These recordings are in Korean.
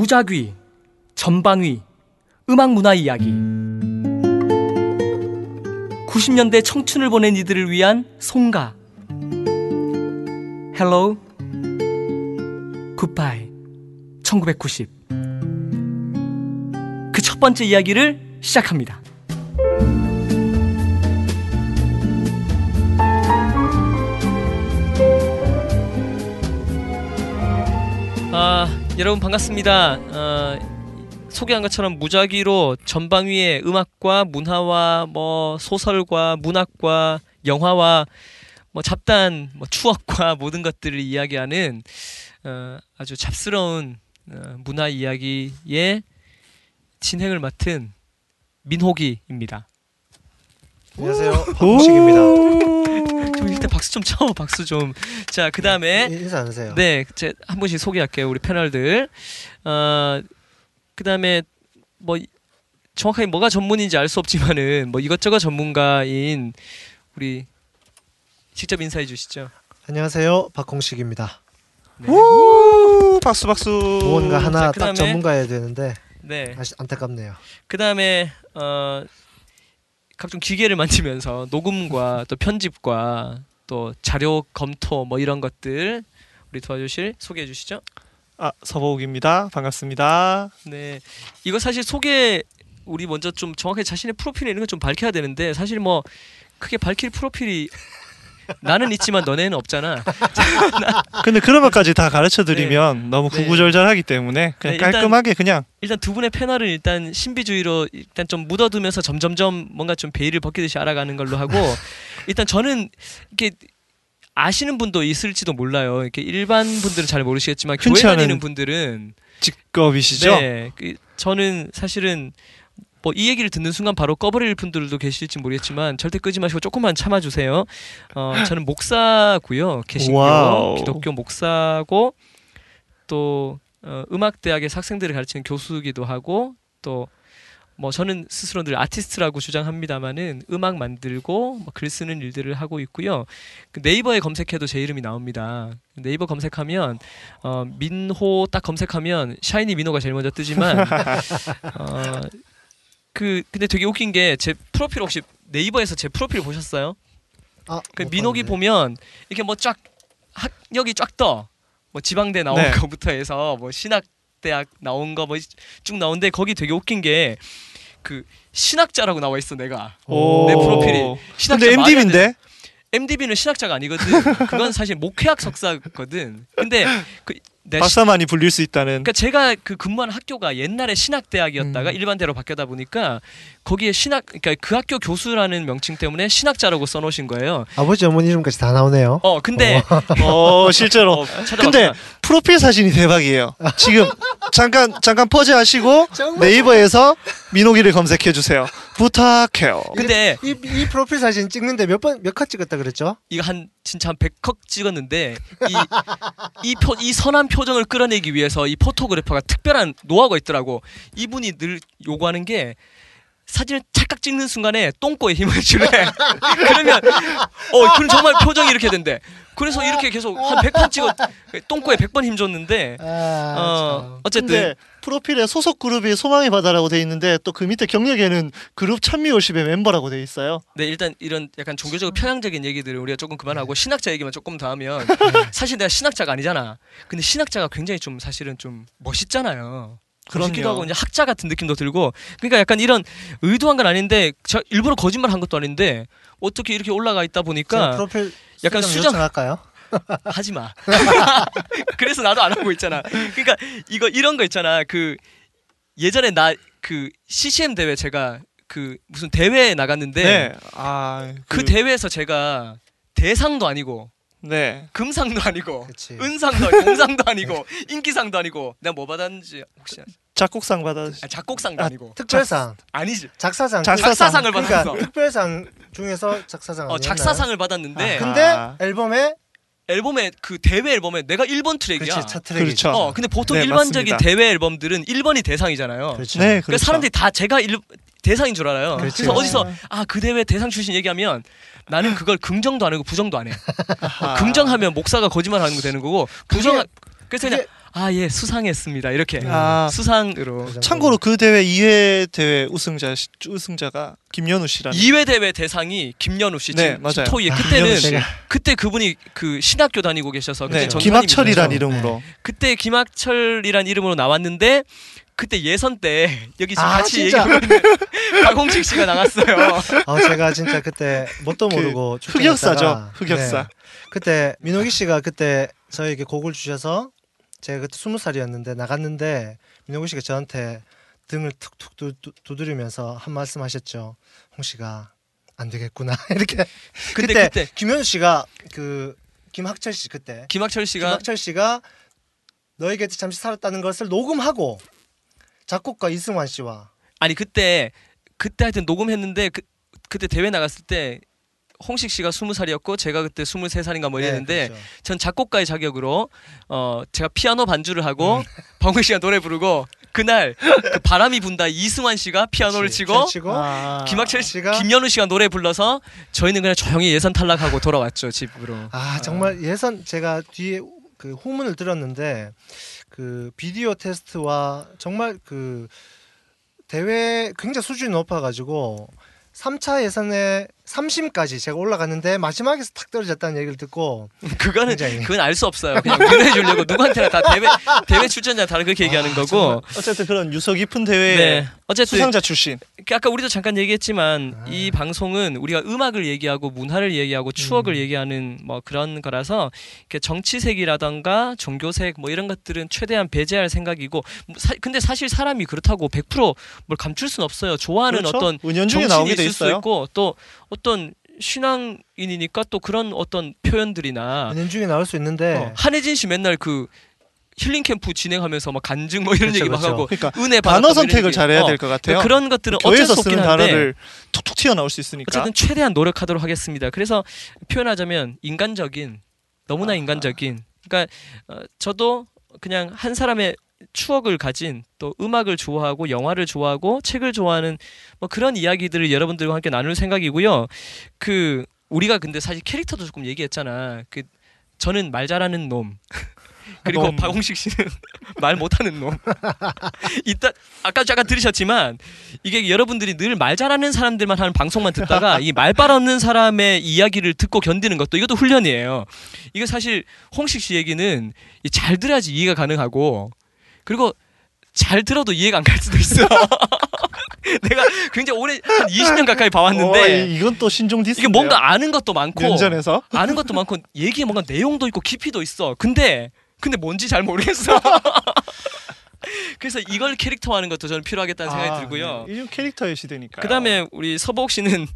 무작위, 전방위, 음악 문화 이야기. 90년대 청춘을 보낸 이들을 위한 송가. Hello, Goodbye, 1990. 그 첫 번째 이야기를 시작합니다. 여러분 반갑습니다. 어, 소개한 것처럼 무작위로 전방위의 음악과 문화와 뭐 소설과 문학과 영화와 뭐 잡단 뭐 추억과 모든 것들을 이야기하는 어, 아주 잡스러운 어, 문화 이야기의 진행을 맡은 민호기입니다. 안녕하세요. 박식입니다. 좀 일단 박수 좀 쳐, 박수 좀. 자, 그 다음에 인사 안 하세요? 네, 제 한 분씩 소개할게요. 우리 패널들. 어, 그다음에 뭐 정확하게 뭐가 전문인지 알 수 없지만은 뭐 이것저것 전문가인 우리 직접 인사해 주시죠. 안녕하세요. 박홍식입니다. 네. 우 박수 박수. 무언가 하나 자, 딱 그다음에- 전문가여야 되는데 네. 아시, 안타깝네요. 그다음에 어 각종 기계를 만지면서 녹음과 또 편집과 또 자료 검토 뭐 이런 것들 우리 도와주실 소개해 주시죠. 아 서보욱입니다. 반갑습니다. 네, 이거 사실 소개 우리 먼저 좀 정확하게 자신의 프로필 이런 거좀 밝혀야 되는데 사실 뭐 크게 밝힐 프로필이 나는 있지만 너네는 없잖아. 근데 그런 것까지 다 가르쳐 드리면 너무 네. 구구절절하기 때문에 그냥 네, 일단- 깔끔하게 그냥 일단 두 분의 패널은 일단 신비주의로 일단 좀 묻어두면서 점점점 뭔가 좀 베일을 벗기듯이 알아가는 걸로 하고 일단 저는 이렇게 아시는 분도 있을지도 몰라요. 이렇게 일반 분들은 잘 모르시겠지만 교회 다니는 분들은 직업이시죠? 네, 그, 저는 사실은 뭐 이 얘기를 듣는 순간 바로 꺼버릴 분들도 계실지 모르겠지만 절대 끄지 마시고 조금만 참아주세요. 어, 저는 목사고요. 개신교 wow. 기독교 목사고 또 어, 음악대학에서 학생들을 가르치는 교수기도 하고 또 뭐 저는 스스로 늘 아티스트라고 주장합니다만은 음악 만들고 뭐 글 쓰는 일들을 하고 있고요. 그 네이버에 검색해도 제 이름이 나옵니다. 네이버 검색하면 어, 민호 딱 검색하면 샤이니 민호가 제일 먼저 뜨지만 어, 그 근데 되게 웃긴 게 제 프로필 혹시 네이버에서 제 프로필 보셨어요? 아, 그 민호기 봤는데. 보면 이렇게 뭐 쫙 학력이 쫙 떠. 뭐 지방대 나온 네. 거부터 해서 뭐 신학대학 나온 거 뭐 쭉 나오는데 거기 되게 웃긴 게 그 신학자라고 나와 있어 내가. 오. 내 프로필이. 신학자 근데. MDB인데 MDB는 신학자가 아니거든. 그건 사실 목회학 석사거든. 근데 그 시- 박사만이 불릴 수 있다는 그러니까 제가 그 근무한 학교가 옛날에 신학대학이었다가 음. 일반대로 바뀌다 보니까 거기에 신학 그러니까 그 학교 교수라는 명칭 때문에 신학자라고 써놓으신 거예요. 아버지 어머니 이름까지 다 나오네요. 어 근데 어 실제로 어, 근데. 프로필 사진이 대박이에요. 지금 잠깐 잠깐 퍼즈 하시고 네이버에서 민호기를 검색해 주세요. 부탁해요. 근데 이, 이 프로필 사진 찍는데 몇 번 몇 컷 찍었다 그랬죠? 이거 한 진짜 한 100컷 찍었는데 이이표이 선한 표 정을 끌어내기 위해서 이 포토그래퍼가 특별한 노하우가 있더라고. 이분이 늘 요구하는 게 사진을 찰칵 찍는 순간에 똥꼬에 힘을 주래. 그러면 어 그럼 정말 표정이 이렇게 된대. 그래서 이렇게 계속 한 100번 찍어 똥꼬에 100번 힘 줬는데 아, 어 어쨌든 프로필에 소속 그룹이 소망의 바다라고 돼 있는데 또 그 밑에 경력에는 그룹 찬미월십의 멤버라고 돼 있어요. 네 일단 이런 약간 종교적으로 편향적인 얘기들을 우리가 조금 그만하고 신학자 얘기만 조금 더 하면 사실 내가 신학자가 아니잖아. 근데 신학자가 굉장히 좀 사실은 좀 멋있잖아요. 그럼요. 하고 이제 학자 같은 느낌도 들고 그러니까 약간 이런 의도한 건 아닌데 저 일부러 거짓말 한 것도 아닌데 어떻게 이렇게 올라가 있다 제가 보니까 프로필 약간 수정 요청할까요? 하지 마. 그래서 나도 안 하고 있잖아. 그러니까 이거 이런 거 있잖아. 그 예전에 나 그 CCM 대회 제가 그 무슨 대회에 나갔는데 네. 아, 그 대회에서 제가 대상도 아니고 네. 금상도 아니고 그렇지. 은상도 아니고 공상도 아니고 인기상도 아니고 내가 뭐 받았는지 혹시? 작곡상 받아 아, 작곡상도 아, 아니고 특별상, 아니지 작사상, 작사상. 작사상을 그러니까 받았어. 특별상 중에서 작사상 어, 아니었나요? 작사상을 받았는데 아. 근데 아. 앨범에 앨범에 그 대회 앨범에 내가 1번 트랙이야. 그렇지 차트랙이 그렇죠. 어 근데 보통 네, 일반적인 맞습니다. 대회 앨범들은 1번이 대상이잖아요. 그렇죠. 네, 그러니까 그렇죠. 사람들이 다 제가 일, 대상인 줄 알아요. 그 그렇죠. 래서 어디서 아 그 대회 대상 출신 얘기하면 나는 그걸 긍정도 안 하고 부정도 안 해. 긍정하면 목사가 거짓말하는 거 되는 거고 부정 그래서 그냥 아 예 수상했습니다 이렇게 아. 수상으로. 참고로 그 대회 2회 대회 우승자 우승자가 김연우 씨라는 2회 대회 대상이 김연우 씨 네, 맞아요. 토이에 아, 그때는. 그때 그분이 그 신학교 다니고 계셔서 그때 네. 김학철이란 네. 이름으로 그때 김학철이란 이름으로 나왔는데 그때 예선 때 여기 지금 아, 같이 있는 박홍식 씨가 나갔어요. 아, 제가 진짜 그때 뭣도 그 모르고 흑역사죠. 출전했다가, 흑역사. 네. 그때 민호기 씨가 그때 저에게 곡을 주셔서 제가 그때 스무 살이었는데 나갔는데 민호기 씨가 저한테 등을 툭툭 두, 두, 두드리면서 한 말씀 하셨죠. 홍 씨가 안 되겠구나 이렇게. 근데 그때, 그때 김현우 씨가 그 김학철 씨 그때 김학철 씨가 김학철 씨가 곁에 잠시 살았다는 것을 녹음하고 작곡가 이승환 씨와 아니 그때 그때 하여튼 녹음했는데 그 그때 대회 나갔을 때 홍식 씨가 스무 살이었고 제가 그때 스물세 살인가 뭐 네, 이랬는데 그렇죠. 전 작곡가의 자격으로 어 제가 피아노 반주를 하고 음. 박홍식 씨가 노래 부르고 그날 그 바람이 분다 이승환 씨가 피아노를 그렇지. 치고 치고 아. 김학철 씨가 김연우 씨가 노래 불러서 저희는 그냥 조용히 예선 탈락하고 돌아왔죠 집으로. 아 정말 예선 제가 뒤에 그 후문을 들었는데 그 비디오 테스트와 정말 그 대회 굉장히 수준이 높아가지고 3차 예선에 3심까지 제가 올라갔는데 마지막에서 탁 떨어졌다는 얘기를 듣고 그거는 굉장히 그건 알 수 없어요. 그냥 위로해 주려고 누구한테나 다 대회 대회 출전자 다 그렇게 얘기하는 아, 거고. 어쨌든 그런 유서 깊은 대회 네. 어쨌든 수상자 출신. 아까 우리도 잠깐 얘기했지만 아. 이 방송은 우리가 음악을 얘기하고 문화를 얘기하고 추억을 음. 얘기하는 뭐 그런 거라서 정치색이라던가 종교색 뭐 이런 것들은 최대한 배제할 생각이고 뭐 사- 근데 사실 사람이 그렇다고 100%뭘 감출 수는 없어요. 좋아하는 그렇죠? 어떤 은연중에 있을 수 있어요. 있고 또 어떤 신앙인이니까 또 그런 어떤 표현들이나 은연 중에 나올 수 있는데 어, 한혜진 씨 맨날 그 힐링 캠프 진행하면서 막 간증 뭐 이런 그렇죠, 얘기 막 그렇죠. 하고 그러니까 은혜 단어 뭐 선택을. 잘해야 어, 될것 같아요. 그런 것들은 어쩔 수 없긴 한데 단어를 툭툭 튀어나올 수 있으니까. 어쨌든 최대한 노력하도록 하겠습니다. 그래서 표현하자면 인간적인 너무나 아. 인간적인 그러니까 어, 저도 그냥 한 사람의 추억을 가진 또 음악을 좋아하고 영화를 좋아하고 책을 좋아하는 뭐 그런 이야기들을 여러분들과 함께 나눌 생각이고요. 그 우리가 근데 사실 캐릭터도 조금 얘기했잖아. 그 저는 말 잘하는 놈. 그리고 놈. 박홍식 씨는 말 못하는 놈. 이따 아까 잠깐 들으셨지만 이게 여러분들이 늘 말 잘하는 사람들만 하는 방송만 듣다가 이 말빨 없는 사람의 이야기를 듣고 견디는 것도 이것도 훈련이에요. 이거 사실 홍식 씨 얘기는 이 잘 들어야지 이해가 가능하고 그리고 잘 들어도 이해가 안 갈 수도 있어. 내가 굉장히 오래 한 20년 가까이 어, 봐왔는데 이- 이건 또 신종 디스. 이게 뭔가 아는 것도 많고 면전에서 아는 것도 많고 얘기에 뭔가 내용도 있고 깊이도 있어. 근데 근데 뭔지 잘 모르겠어. 그래서 이걸 캐릭터화하는 것도 저는 필요하겠다는 생각이 아, 들고요. 네. 캐릭터의 시대니까. 그다음에 우리 서복 씨는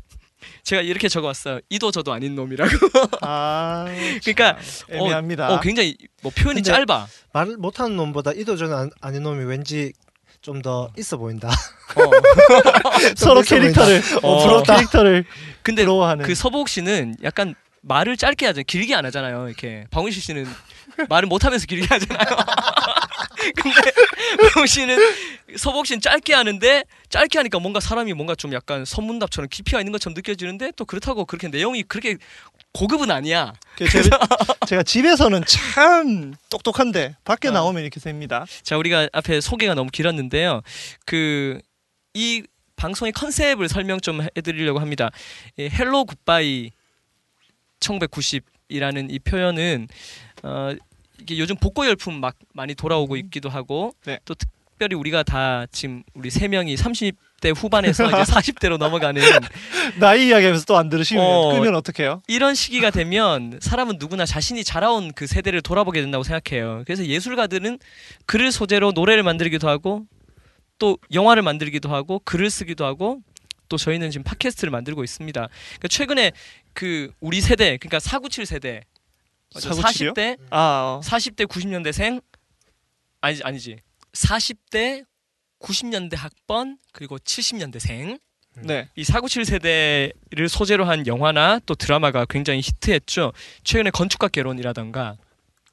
제가 이렇게 적어왔어요. 이도 저도 아닌 놈이라고. 아, 그러니까, 참 애매합니다. 어, 굉장히 뭐 표현이 근데 짧아. 말을 못하는 놈보다 이도저는 안- 아닌 놈이 왠지 좀 더 있어 보인다. 어. 서로 있어 캐릭터를 어. 서로 캐릭터를 근데 부러워하는. 그 서복 씨는 약간 말을 짧게 하죠. 길게 안 하잖아요. 이렇게 방훈식 씨는 말을 못하면서 길게 하잖아요. 근데 방훈 씨는 서복 씨는 짧게 하는데 짧게 하니까 뭔가 사람이 뭔가 좀 약간 선문답처럼 깊이가 있는 것처럼 느껴지는데 또 그렇다고 그렇게 내용이 그렇게 고급은 아니야. 그 제가, 집에서는 참 똑똑한데 밖에 어. 나오면 이렇게 됩니다. 자, 우리가 앞에 소개가 너무 길었는데요. 그 이 방송의 컨셉을 설명 좀 해드리려고 합니다. 이 Hello Goodbye 1990이라는 이 표현은 어, 이게 요즘 복고 열풍 막 많이 돌아오고 있기도 하고 네. 또 특별히 우리가 다 지금 우리 세 명이 30대 후반에서 이제 40대로 넘어가는 나이 이야기하면서 또 안 들으시면 어. 끄면 어떡해요? 이런 시기가 되면 사람은 누구나 자신이 자라온 그 세대를 돌아보게 된다고 생각해요. 그래서 예술가들은 글을 소재로 노래를 만들기도 하고 또 영화를 만들기도 하고 글을 쓰기도 하고 또 저희는 지금 팟캐스트를 만들고 있습니다. 그러니까 최근에 그 우리 세대 그러니까 497 세대 497 이요? 40대 아, 어. 40대 90년대생 아니지 아니지 40대 90년대 학번 그리고 70년대생 네. 이 497 세대를 소재로 한 영화나 또 드라마가 굉장히 히트했죠. 최근에 건축가 개론이라던가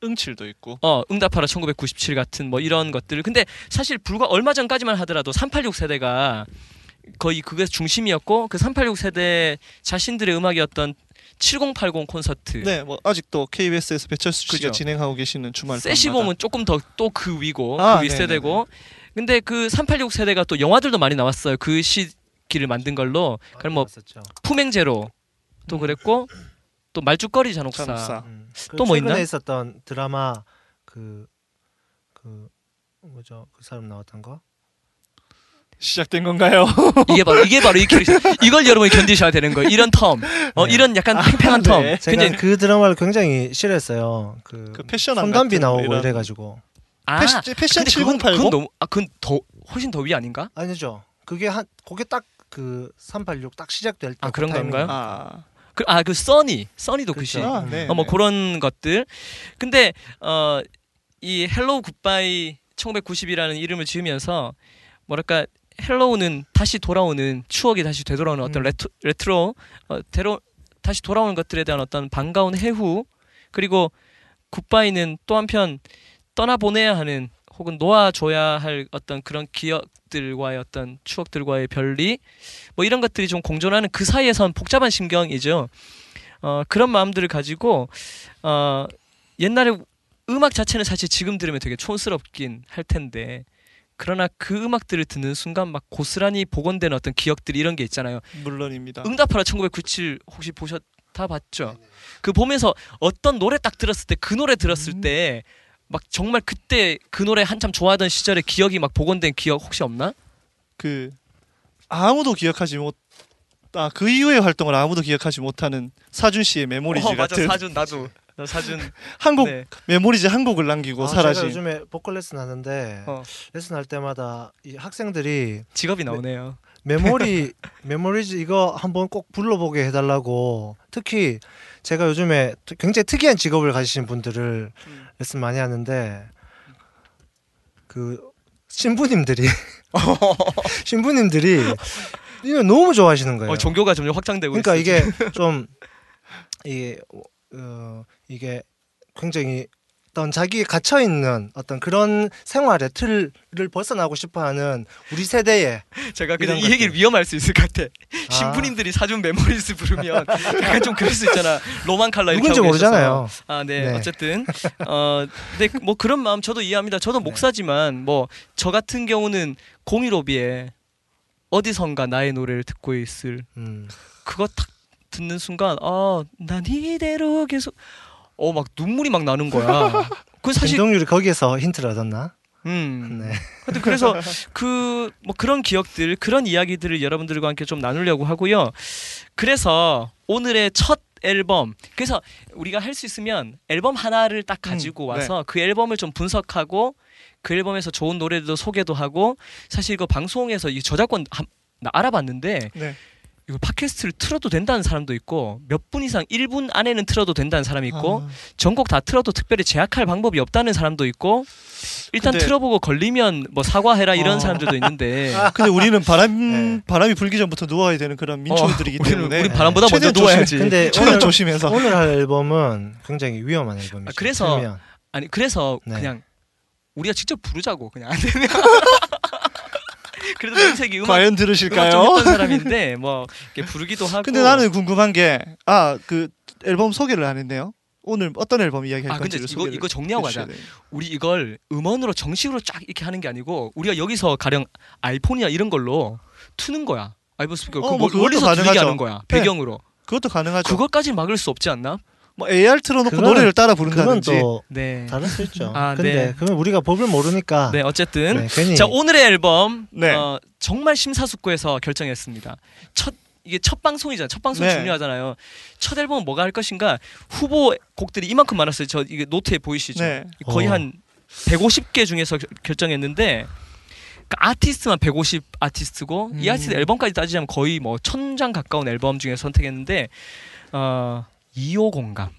응칠도 있고. 어 응답하라 1997 같은 뭐 이런 것들. 근데 사실 불과 얼마 전까지만 하더라도 386 세대가 거의 그게 중심이었고 그 386 세대 자신들의 음악이었던 7080 콘서트 네, 뭐 아직도 KBS에서 배철수 씨가 그죠. 진행하고 계시는 주말 세시봉은 조금 더 또 그 위고 아, 그 윗세대고 근데 그 386 세대가 또 영화들도 많이 나왔어요 그 시기를 만든 걸로 그럼 뭐 봤었죠. 품행제로 또 그랬고 또 말죽거리 잔혹사, 잔혹사. 음. 또뭐 최근에 있나? 있었던 드라마 그 그 뭐죠 그 사람 나왔던 거 시작된 건가요? 이게 바로 이게 바로 이 캐릭터 이걸 여러분이 견디셔야 되는 거예요 이런 텀 어, 네. 이런 약간 팽팽한 텀 네. 제가 굉장히 그 드라마를 굉장히 싫어했어요. 그, 그 패션왕 손담비 같은 나오고 이런- 이래가지고 아 패션, 패션 근데 그건, 7080? 그건 너무 아 그건 더 훨씬 더 위 아닌가 아니죠. 그게 한 그게 딱 그 386 딱 시작될 때 아, 그런 그 타이밍. 건가요? 아, 그 아 그 써니 써니도 그 그쵸. 시. 아, 네. 어, 뭐 네. 그런 것들. 근데 어, 이 Hello Goodbye 1990이라는 이름을 지으면서 뭐랄까 Hello는 다시 돌아오는 추억이 다시 되돌아오는 어떤 음. 레트, 레트로 어, 데로 다시 돌아오는 것들에 대한 어떤 반가운 해후 그리고 Goodbye는 또 한편 떠나보내야 하는 혹은 놓아줘야 할 어떤 그런 기억들과의 어떤 추억들과의 별리 뭐 이런 것들이 좀 공존하는 그 사이에선 복잡한 심경이죠. 어, 그런 마음들을 가지고 어, 옛날에 음악 자체는 사실 지금 들으면 되게 촌스럽긴 할 텐데 그러나 그 음악들을 듣는 순간 막 고스란히 복원된 어떤 기억들 이런 게 있잖아요. 물론입니다. 응답하라 1997 혹시 보셨 다 봤죠? 그 보면서 어떤 노래 딱 들었을 때 그 노래 들었을 음. 때막 정말 그때 그 노래 한참 좋아하던 시절의 기억이 막 복원된 기억 혹시 없나? 그 아무도 기억하지 못. 아, 그 이후의 활동을 아무도 기억하지 못하는 사준 씨의 Memories 어, 맞아 같은 사준 나도 나 사준 한곡 네. Memories 한 곡을 남기고 아, 사라진 제가 요즘에 보컬 레슨 하는데 어. 레슨 할 때마다 이 학생들이 직업이 나오네요. Memory Memories 이거 한번 꼭 불러보게 해달라고 특히 제가 요즘에 트- 굉장히 특이한 직업을 가지신 분들을 음. 레슨 많이 하는데 그 신부님들이 신부님들이 이거 너무 좋아하시는 거예요. 어, 종교가 점점 확장되고 그러니까 있어. 이게 좀 이게 어 이게 굉장히 어떤 자기에 갇혀 있는 어떤 그런 생활의 틀을 벗어나고 싶어하는 우리 세대의 제가 그냥 이 얘기를. 위험할 수 있을 것 같아. 아. 신부님들이 사준 Memories 부르면 약간 좀 그럴 수 있잖아. 로만 칼라 이렇게 누군지. 모르잖아요. 아, 네. 네. 어쨌든 어, 네, 뭐 그런 마음 저도 이해합니다. 저도 네. 목사지만 뭐 저 같은 경우는 공일오비에 어디선가 나의 노래를 듣고 있을 음. 그거 딱 듣는 순간 아, 난 이대로 계속 어 막 눈물이 막 나는 거야. 그 사실 김동률이 거기에서 힌트를 얻었나? 음. 네. 하여튼 그래서 그 뭐 그런 기억들 그런 이야기들을 여러분들과 함께 좀 나누려고 하고요. 그래서 오늘의 첫 앨범 그래서 우리가 할 수 있으면 앨범 하나를 딱 가지고 음, 와서 그 앨범을 좀 분석하고 그 앨범에서 좋은 노래들도 소개도 하고 사실 이거 방송에서 이 저작권 한- 나 알아봤는데 네. 이거 팟캐스트를 틀어도 된다는 사람도 있고 몇 분 이상 1분 안에는 틀어도 된다는 사람이 있고 아, 전곡 다 틀어도 특별히 제약할 방법이 없다는 사람도 있고 일단 근데- 틀어보고 걸리면 뭐 사과해라 이런 어. 사람들도 있는데 근데 우리는 바람 네. 바람이 불기 전부터 누워야 되는 그런 민초들이기 어, 때문에 우리 바람보다 먼저 최대한 누워야지. 근데 최대한 오늘 조심해서 오늘 할 앨범은 굉장히 위험한 앨범이죠. 아, 그래서 틀면. 아니 그래서 네. 그냥 우리가 직접 부르자고 그냥 안 되면 그래도 명색이 음악 과연 음악 좀 들으실까요? 했던 사람인데 뭐 이렇게 부르기도 하고 근데 나는 궁금한 게 아 그 앨범 소개를 안 했네요. 오늘 어떤 앨범 이야기할 아 근데 이거 이거 정리하고 가자. 우리 이걸 음원으로 정식으로 쫙 이렇게 하는 게 아니고 우리가 여기서 가령 아이폰이나 이런 걸로 트는 거야 아이폰 스피커 어, 그 뭐 멀- 멀리서 들리게. 하는 거야 네. 배경으로 그것도 가능하죠. 그것까지 막을 수 없지 않나? 뭐 AR 틀어놓고 그거는- 노래를 따라 그건 부른다든지 또 네. 다를 수 있죠. 아, 근데 네. 그건 우리가 법을 모르니까 네 어쨌든 네, 괜히 자 오늘의 앨범 네. 어, 정말 심사숙고해서 결정했습니다. 첫 이게 첫 방송이잖아요. 첫 방송 네. 중요하잖아요. 첫 앨범은 뭐가 할 것인가 후보 곡들이 이만큼 많았어요. 저 이게 노트에 보이시죠? 네. 거의 어. 한 150개 중에서 결- 결정했는데 그 아티스트만 150 아티스트고 이 음. 아티스트 앨범까지 따지자면 거의 뭐 천 장 가까운 앨범 중에 선택했는데 어 2호 공감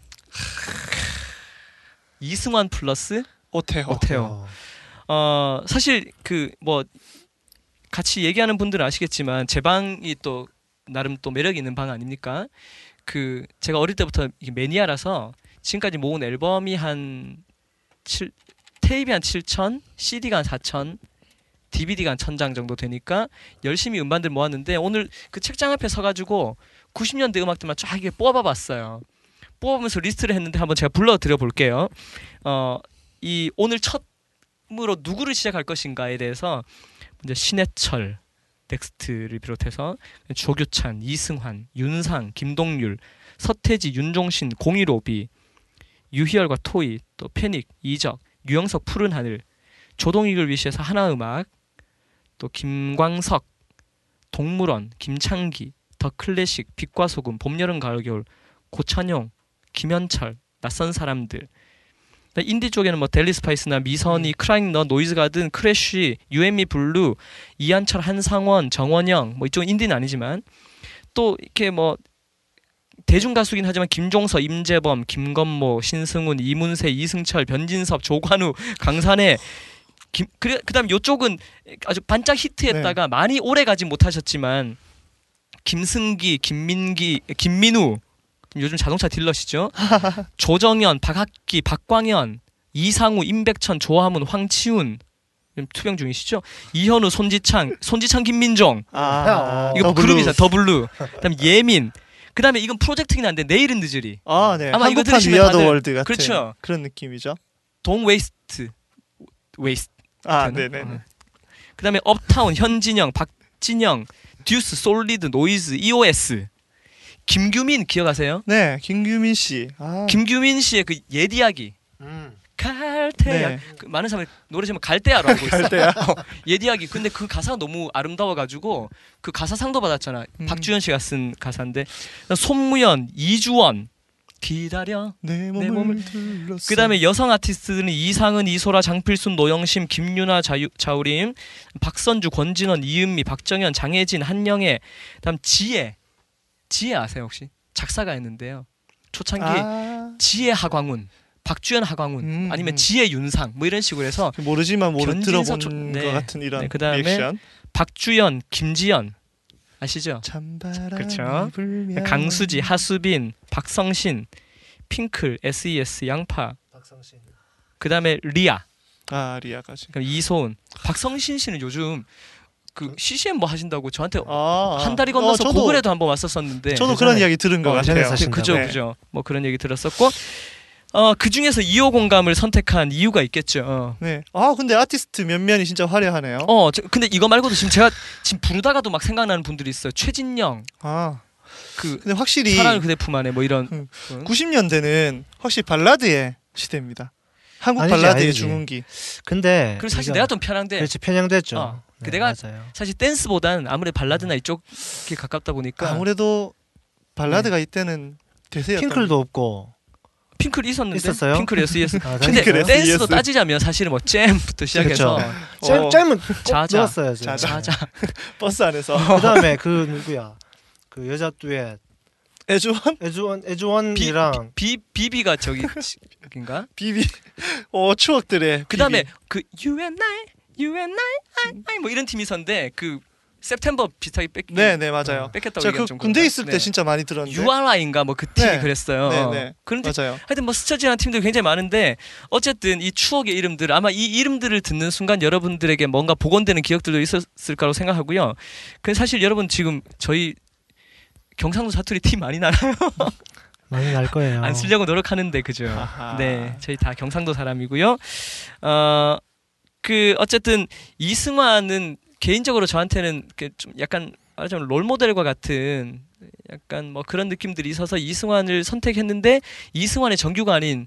이승환 플러스 오태호. 오태호 어, 어 사실 그 뭐 같이 얘기하는 분들은 아시겠지만 제 방이 또 나름 또 매력 있는 방 아닙니까? 그 제가 어릴 때부터 매니아라서 지금까지 모은 앨범이 한 7, 테이프 한 7천, CD가 한 4천 DVD가 한 천 장 정도 되니까 열심히 음반들 모았는데 오늘 그 책장 앞에 서가지고 90년대 음악들만 쫙 이렇게 뽑아봤어요. 뽑으면서 리스트를 했는데 한번 제가 불러드려 볼게요. 어, 이 오늘 첫으로 누구를 시작할 것인가에 대해서 먼저 신해철, 넥스트를 비롯해서 조규찬, 이승환, 윤상, 김동률, 서태지, 윤종신, 015B, 유희열과 토이, 또 패닉, 이적, 유영석, 푸른 하늘, 조동익을 위시해서 하나음악, 또 김광석, 동물원, 김창기, 더 클래식, 빛과 소금, 봄, 여름, 가을, 겨울, 고찬용, 김현철, 낯선 사람들. 인디 쪽에는 뭐 델리 스파이스나 미선이, 크라잉 넛, 노이즈 가든, 크래쉬, 유앤미 블루, 이한철, 한상원, 정원영, 뭐 이쪽은 인디는 아니지만 또 이렇게 뭐 대중 가수긴 하지만 김종서, 임재범, 김건모, 신승훈, 이문세, 이승철, 변진섭, 조관우, 강산에 김, 그래, 그다음 요쪽은 아주 반짝 히트했다가 많이 오래 가지 못하셨지만 김승기, 김민기, 김민우 요즘 자동차 딜러시죠? 조정현, 박학기, 박광현, 이상우, 임백천, 조하문, 황치훈 투병 중이시죠? 이현우, 손지창, 손지창, 김민종 아, 이거 더블루. 그룹이잖아 더블루 그다음 예민 그다음에 이건 프로젝트긴 한데 내일은 늦으리 아, 네. 아마 이거 들으시면 다들- World 같은 그렇죠. 그런 느낌이죠. Don't waste waste 아? 네, 네. 어. 그다음에 업타운 현진영 박진영 듀스 솔리드 노이즈 EOS 김규민 기억하세요? 네, 김규민 씨. 아, 김규민 씨의 그옛 이야기 음. 갈대야 네. 그 많은 사람이 노래 제목 갈대야로 알고 있어. 갈대야. 어, 옛 이야기. 근데 그 가사가 너무 아름다워 가지고 그 가사 상도 받았잖아. 음. 박주연 씨가 쓴 가사인데 손무현, 이주원 기다려. 내 몸을, 내 몸을- 둘러싸. 그다음에 여성 아티스트는 이상은, 이소라, 장필순, 노영심, 김윤아, 자유, 자우림, 박선주, 권진원, 이은미, 박정현, 장혜진, 한영애, 그다음 지혜. 지혜 아세요 혹시? 작사가였는데요. 초창기 아, 지혜 하광훈, 박주현 하광훈, 음. 아니면 지혜 윤상 뭐 이런 식으로 해서 모르지만 모르 들어본 초- 네. 것 같은 이런 네, 그다음에 리액션. 박주연, 김지연 아시죠? 그렇죠. 강수지, 하수빈, 박성신, 핑클, SES, 양파. 박성신. 그다음에 리아, 아, 리아까지. 그럼 이소은, 박성신 씨는 요즘 그 CCM 뭐 하신다고 저한테 아, 한 달이 어, 건너서 저도- 고글에도 한번 왔었었는데 저도 그런 이야기 들은 것 어, 같아요. 그, 그죠 네. 그죠 뭐 그런 얘기 들었었고 어, 그 중에서 2호 공감을 선택한 이유가 있겠죠. 어. 네. 아, 근데 아티스트 면면이 진짜 화려하네요. 어, 저- 근데 이거 말고도 지금 제가 지금 부르다가도 막 생각나는 분들이 있어요. 최진영, 아, 그 근데 확실히 사랑을 그대 품 안에 뭐 이런. 음, 응? 90년대는 확실히 발라드의 시대입니다. 한국 아니지, 발라드의 아니지. 중흥기. 근데 그리고 사실 이거- 내가 좀 편한데 그렇지 편향됐죠. 어, 그 네, 내가 맞아요. 사실 댄스보단 아무래도 발라드나 이쪽에 가깝다 보니까 아무래도 발라드가 이때는 대세였던 핑클도 없고. 핑클 있었는데 있었어요? 핑클 SES. 아, 근데 핑클 댄스도 SES. 따지자면 사실은 뭐 잼부터 시작해서. 어, 짧, 짧은 꼭 자자. 자자. 자자. 버스 안에서 그다음에 그 누구야? 그 여자 듀엣 애주원 애주원 애주원이랑 비 비비가 저기 인가? 비비 어 추억들의 그다음에 비비. 그 You and I, You and I, I, I 뭐 이런 팀이 있었는데 그 september 비슷하게 뺏 네, 네 맞아요. 뺏겼다고 제가 그 좀 군대 그런가? 있을 때 네. 진짜 많이 들었는데. URI인가 뭐 그 팀이 네. 그랬어요. 네, 네. 그런데 맞아요. 하여튼 뭐 스쳐 지나는 팀들 굉장히 많은데 어쨌든 이 추억의 이름들 아마 이 이름들을 듣는 순간 여러분들에게 뭔가 복원되는 기억들도 있었을 거라고 생각하고요. 그 사실 여러분 지금 저희 경상도 사투리 팀 많이 나나요? 많이 날 거예요. 안 쓰려고 노력하는데 그죠? 아하. 네, 저희 다 경상도 사람이고요. 어, 그 어쨌든 이승환은 개인적으로 저한테는 그좀 약간 말하자면 롤 모델과 같은 약간 뭐 그런 느낌들이 있어서 이승환을 선택했는데 이승환의 정규가 아닌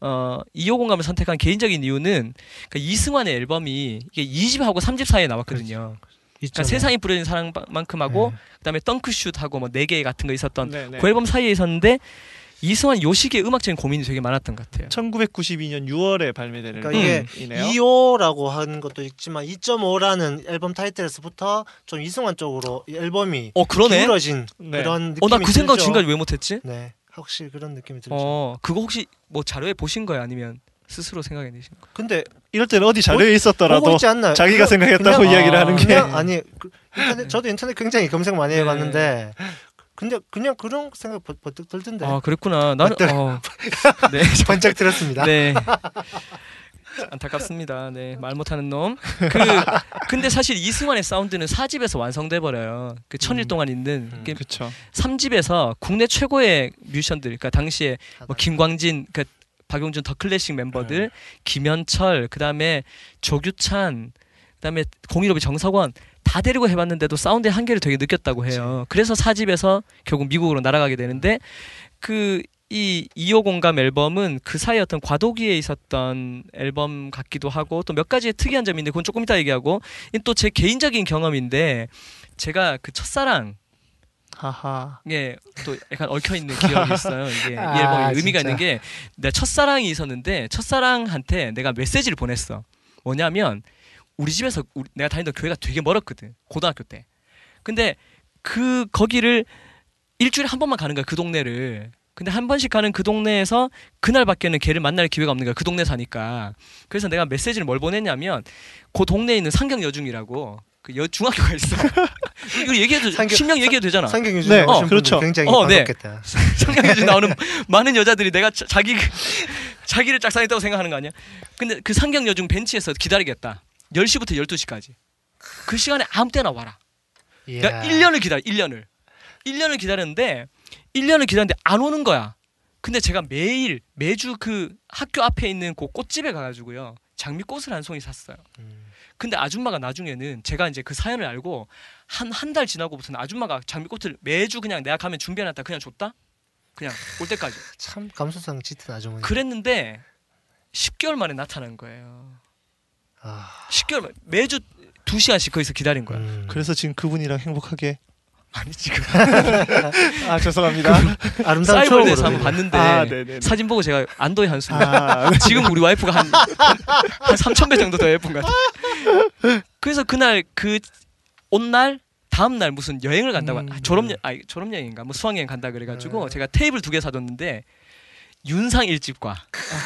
어 2호 공감을 선택한 개인적인 이유는 그러니까 이승환의 앨범이 이게 2집하고 3집 사이에 나왔거든요. 그러니까 세상이 뿌려진 사랑만큼 하고 그다음에 덩크슛하고 뭐 네 개 같은 거 있었던 네, 네. 그 앨범 사이에 있었는데 이승환 요 시기에 음악적인 고민이 되게 많았던 것 같아요. 1992년 6월에 발매되는 그러니까 이게 앨범이네요. 2호라고 하는 것도 있지만 2.5라는 앨범 타이틀에서부터 좀 이승환 쪽으로 이 앨범이 어 그러네. 기울어진 네. 그런 느낌이 어나 그 생각. 지금까지 왜 못했지? 네, 혹시 그런 느낌이 들죠. 어 그거 혹시 뭐 자료에 보신 거예요? 아니면 스스로 생각해내신 거? 근데 이럴 때는 어디 자료에 있었더라도 있지 않나요? 자기가 그냥- 생각했다고 그냥- 이야기를 하는 게 그냥 아니 그 인터넷, 저도 인터넷 굉장히 검색 많이 네. 해봤는데 근데 그냥 그런 생각 버- 버뜩 들던데 아 그랬구나. 나는 맞다. 어, 네, 번쩍 들었습니다. 네. 안타깝습니다. 네, 말 못하는 놈. 그 근데 사실 이승환의 사운드는 4집에서 완성돼 버려요. 그 천일 음. 동안 있는 음. 그 그렇죠. 3집에서 국내 최고의 뮤지션들, 그러니까 당시에 뭐 김광진, 그 박용준 더 클래식 멤버들, 네. 김현철, 그다음에 조규찬, 그다음에 공일오비 정석원 다 데리고 해봤는데도 사운드의 한계를 되게 느꼈다고 해요. 그래서 4집에서 결국 미국으로 날아가게 되는데 그 이 2호 공감 앨범은 그 사이 어떤 과도기에 있었던 앨범 같기도 하고 또 몇 가지의 특이한 있는데 그건 조금 이따 얘기하고 또 제 개인적인 경험인데 제가 그 첫사랑 하하. 예, 또 약간 얽혀 있는 기억이 있어요. 이게 이 아, 앨범이 의미가 진짜. 있는 게 내 첫사랑이 있었는데 첫사랑한테 내가 메시지를 보냈어. 뭐냐면 우리 집에서 우리- 내가 다니던 교회가 되게 멀었거든. 고등학교 때. 근데 그 거기를 일주일에 한 번만 가는 거야. 그 동네를. 근데 한 번씩 가는 그 동네에서 그날밖에는 걔를 만날 기회가 없는 거야. 그 동네 사니까. 그래서 내가 메시지를 뭘 보냈냐면 그 동네에 있는 상경여중이라고 그 여, 중학교가 있어. 이거 얘기해도 상경- 실명 얘기해도 되잖아. 상경유진 네, 나오신 어, 그렇죠. 굉장히 어, 네. 반갑겠다. 성경에서 나오는 많은 여자들이 내가 자, 자기 자기를 짝사랑했다고 생각하는 거 아니야? 근데 그 상경 여중 벤치에서 기다리겠다. 10시부터 12시까지. 그 시간에 아무 때나 와라. 그러니까 이야. 1년을 기다려. 1년을. 1년을 기다렸는데 1년을 기다렸는데 안 오는 거야. 근데 제가 매일 매주 그 학교 앞에 있는 그 꽃집에 가 가지고요. 장미꽃을 한 송이 샀어요. 음. 근데 아줌마가 나중에는 제가 이제 그 사연을 알고 한 한 달 지나고부터는 아줌마가 장미꽃을 매주 그냥 내가 가면 준비해놨다 그냥 줬다 그냥 올 때까지 참 감수성 짙은 아주머니. 그랬는데 10개월 만에 나타난 거예요 아, 10개월 만에 매주 2시간씩 거기서 기다린 거야 음. 그래서 지금 그분이랑 행복하게. 아니 지금 아 죄송합니다. 아름다운 사이버에 추억으로. 대해서 한번 봤는데 아 네네. 사진 보고 제가 안도의 한숨 아 지금 우리 와이프가 한, 한 3천 배 정도 더 예쁜 것 같아. 그래서 그날 그 온 날 다음 날 무슨 여행을 간다고 음. 아, 졸업 여 아니 졸업 여행인가 뭐 수학 여행 간다 그래가지고 음. 제가 테이블 두 개 사줬는데 윤상 일집과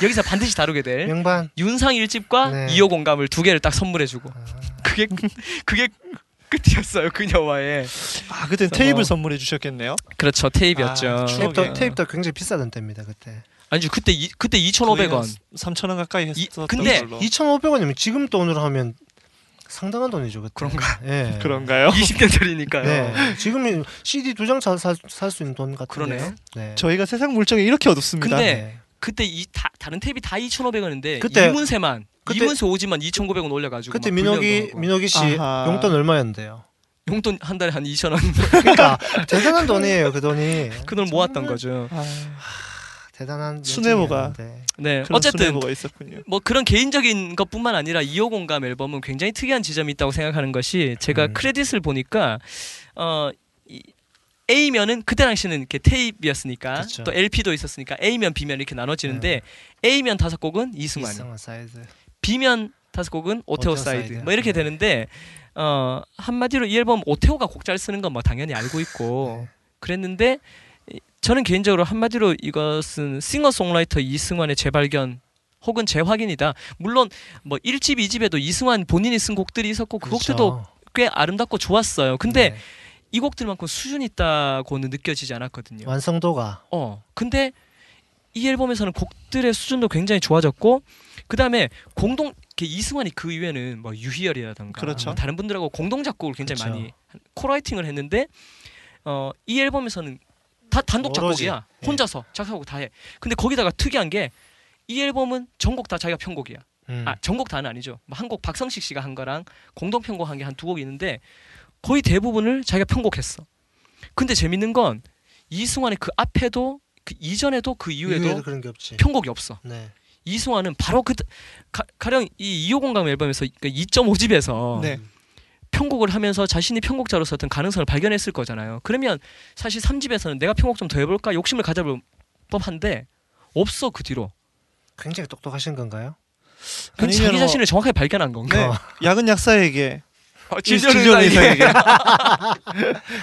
여기서 반드시 다루게 될 명반. 윤상 일집과 네. 2호 공감을 두 개를 딱 선물해주고 아, 그게 그게 끝이었어요 그녀와의 아 그때 테이블 뭐- 선물해 주셨겠네요. 그렇죠 테이프였죠. 아. 테이프도 테이프도 굉장히 비싸던 때입니다 그때. 아니죠 그때 이, 그때 2,500원 3천 원 가까이 이- 했었던 근데 걸로. 2,500원이면 지금 돈으로 하면 상당한 돈이죠 그때. 그런가? 예. 그런가요? 20년 전이니까요. 네. 지금 CD 두 장 살수 있는 돈 같은데요. 그러네요. 네. 저희가 세상 물정이 이렇게 어둡습니다. 근데 네. 그때 이 다, 다른 탭이 다 2,500원인데 그때- 이문세만 그때- 이문세 오지만 2,900원 올려가지고 그때 막 민혁이. 민혁이 씨 아하. 용돈 얼마였는데요? 용돈 한 달에 한 2,000원 그러니까 대단한 돈이에요 그 돈이. 그 돈 모았던 거죠. 아, 대단한. 명칭이었는데. 네, 어쨌든 있었군요. 뭐 그런 개인적인 것뿐만 아니라 이오공감 앨범은 굉장히 특이한 지점이 있다고 생각하는 것이 제가 음. 크레딧을 보니까 어 이, A면은 그때 당시는 이렇게 테이프였으니까 그쵸. 또 LP도 있었으니까 A면 B면 이렇게 나눠지는데 A면 다섯 곡은 이승환, 이승환 사이드. B면 다섯 곡은 오태호 오태호 사이드 사이드. 뭐 이렇게 네. 되는데 어 한마디로 이 앨범 오태호가 곡 잘 쓰는 건 뭐 당연히 알고 있고 네. 그랬는데 이- 저는 개인적으로 한마디로 이것은 싱어송라이터 이승환의 재발견 혹은 재확인이다. 물론 뭐 1집, 2집에도 이승환 본인이 쓴 곡들이 있었고 그 곡들도 그렇죠. 꽤 아름답고 좋았어요. 근데 네. 이 곡들만큼 수준 있다고는 느껴지지 않았거든요. 완성도가 어. 근데 이 앨범에서는 곡들의 수준도 굉장히 좋아졌고 그다음에 공동 이승환이 그 이후에는 뭐 유희열이라던가 그렇죠. 뭐 다른 분들하고 공동 작곡을 굉장히 그렇죠. 많이 코라이팅을 했는데 어 이 앨범에서는 다 단독 오로지. 작곡이야. 예. 혼자서 작사하고 다 해. 근데 거기다가 특이한 게 이 앨범은 전곡 다 자기가 편곡이야. 음. 아 전곡 다는 아니죠. 뭐 한곡 박성식 씨가 한 거랑 공동 편곡한 게 한 두 곡이 있는데 거의 대부분을 자기가 편곡했어. 근데 재밌는 건 이승환의 그 앞에도 그 이전에도 그 이후에도 이후에도. 편곡이 없어. 네. 이승환은 바로 그 가, 가령 이 2호 공감 앨범에서 그 2.5집에서 네. 편곡을 하면서 자신이 편곡자로서 어떤 가능성을 발견했을 거잖아요. 그러면 사실 3집에서는 내가 편곡 좀 더 해볼까 욕심을 가져볼 법한데 없어 그 뒤로. 굉장히 똑똑하신 건가요? 그 자기 뭐- 자신을 정확하게 발견한 건가? 네. 어. 야근 약사에게 어, 진전을 의사에게.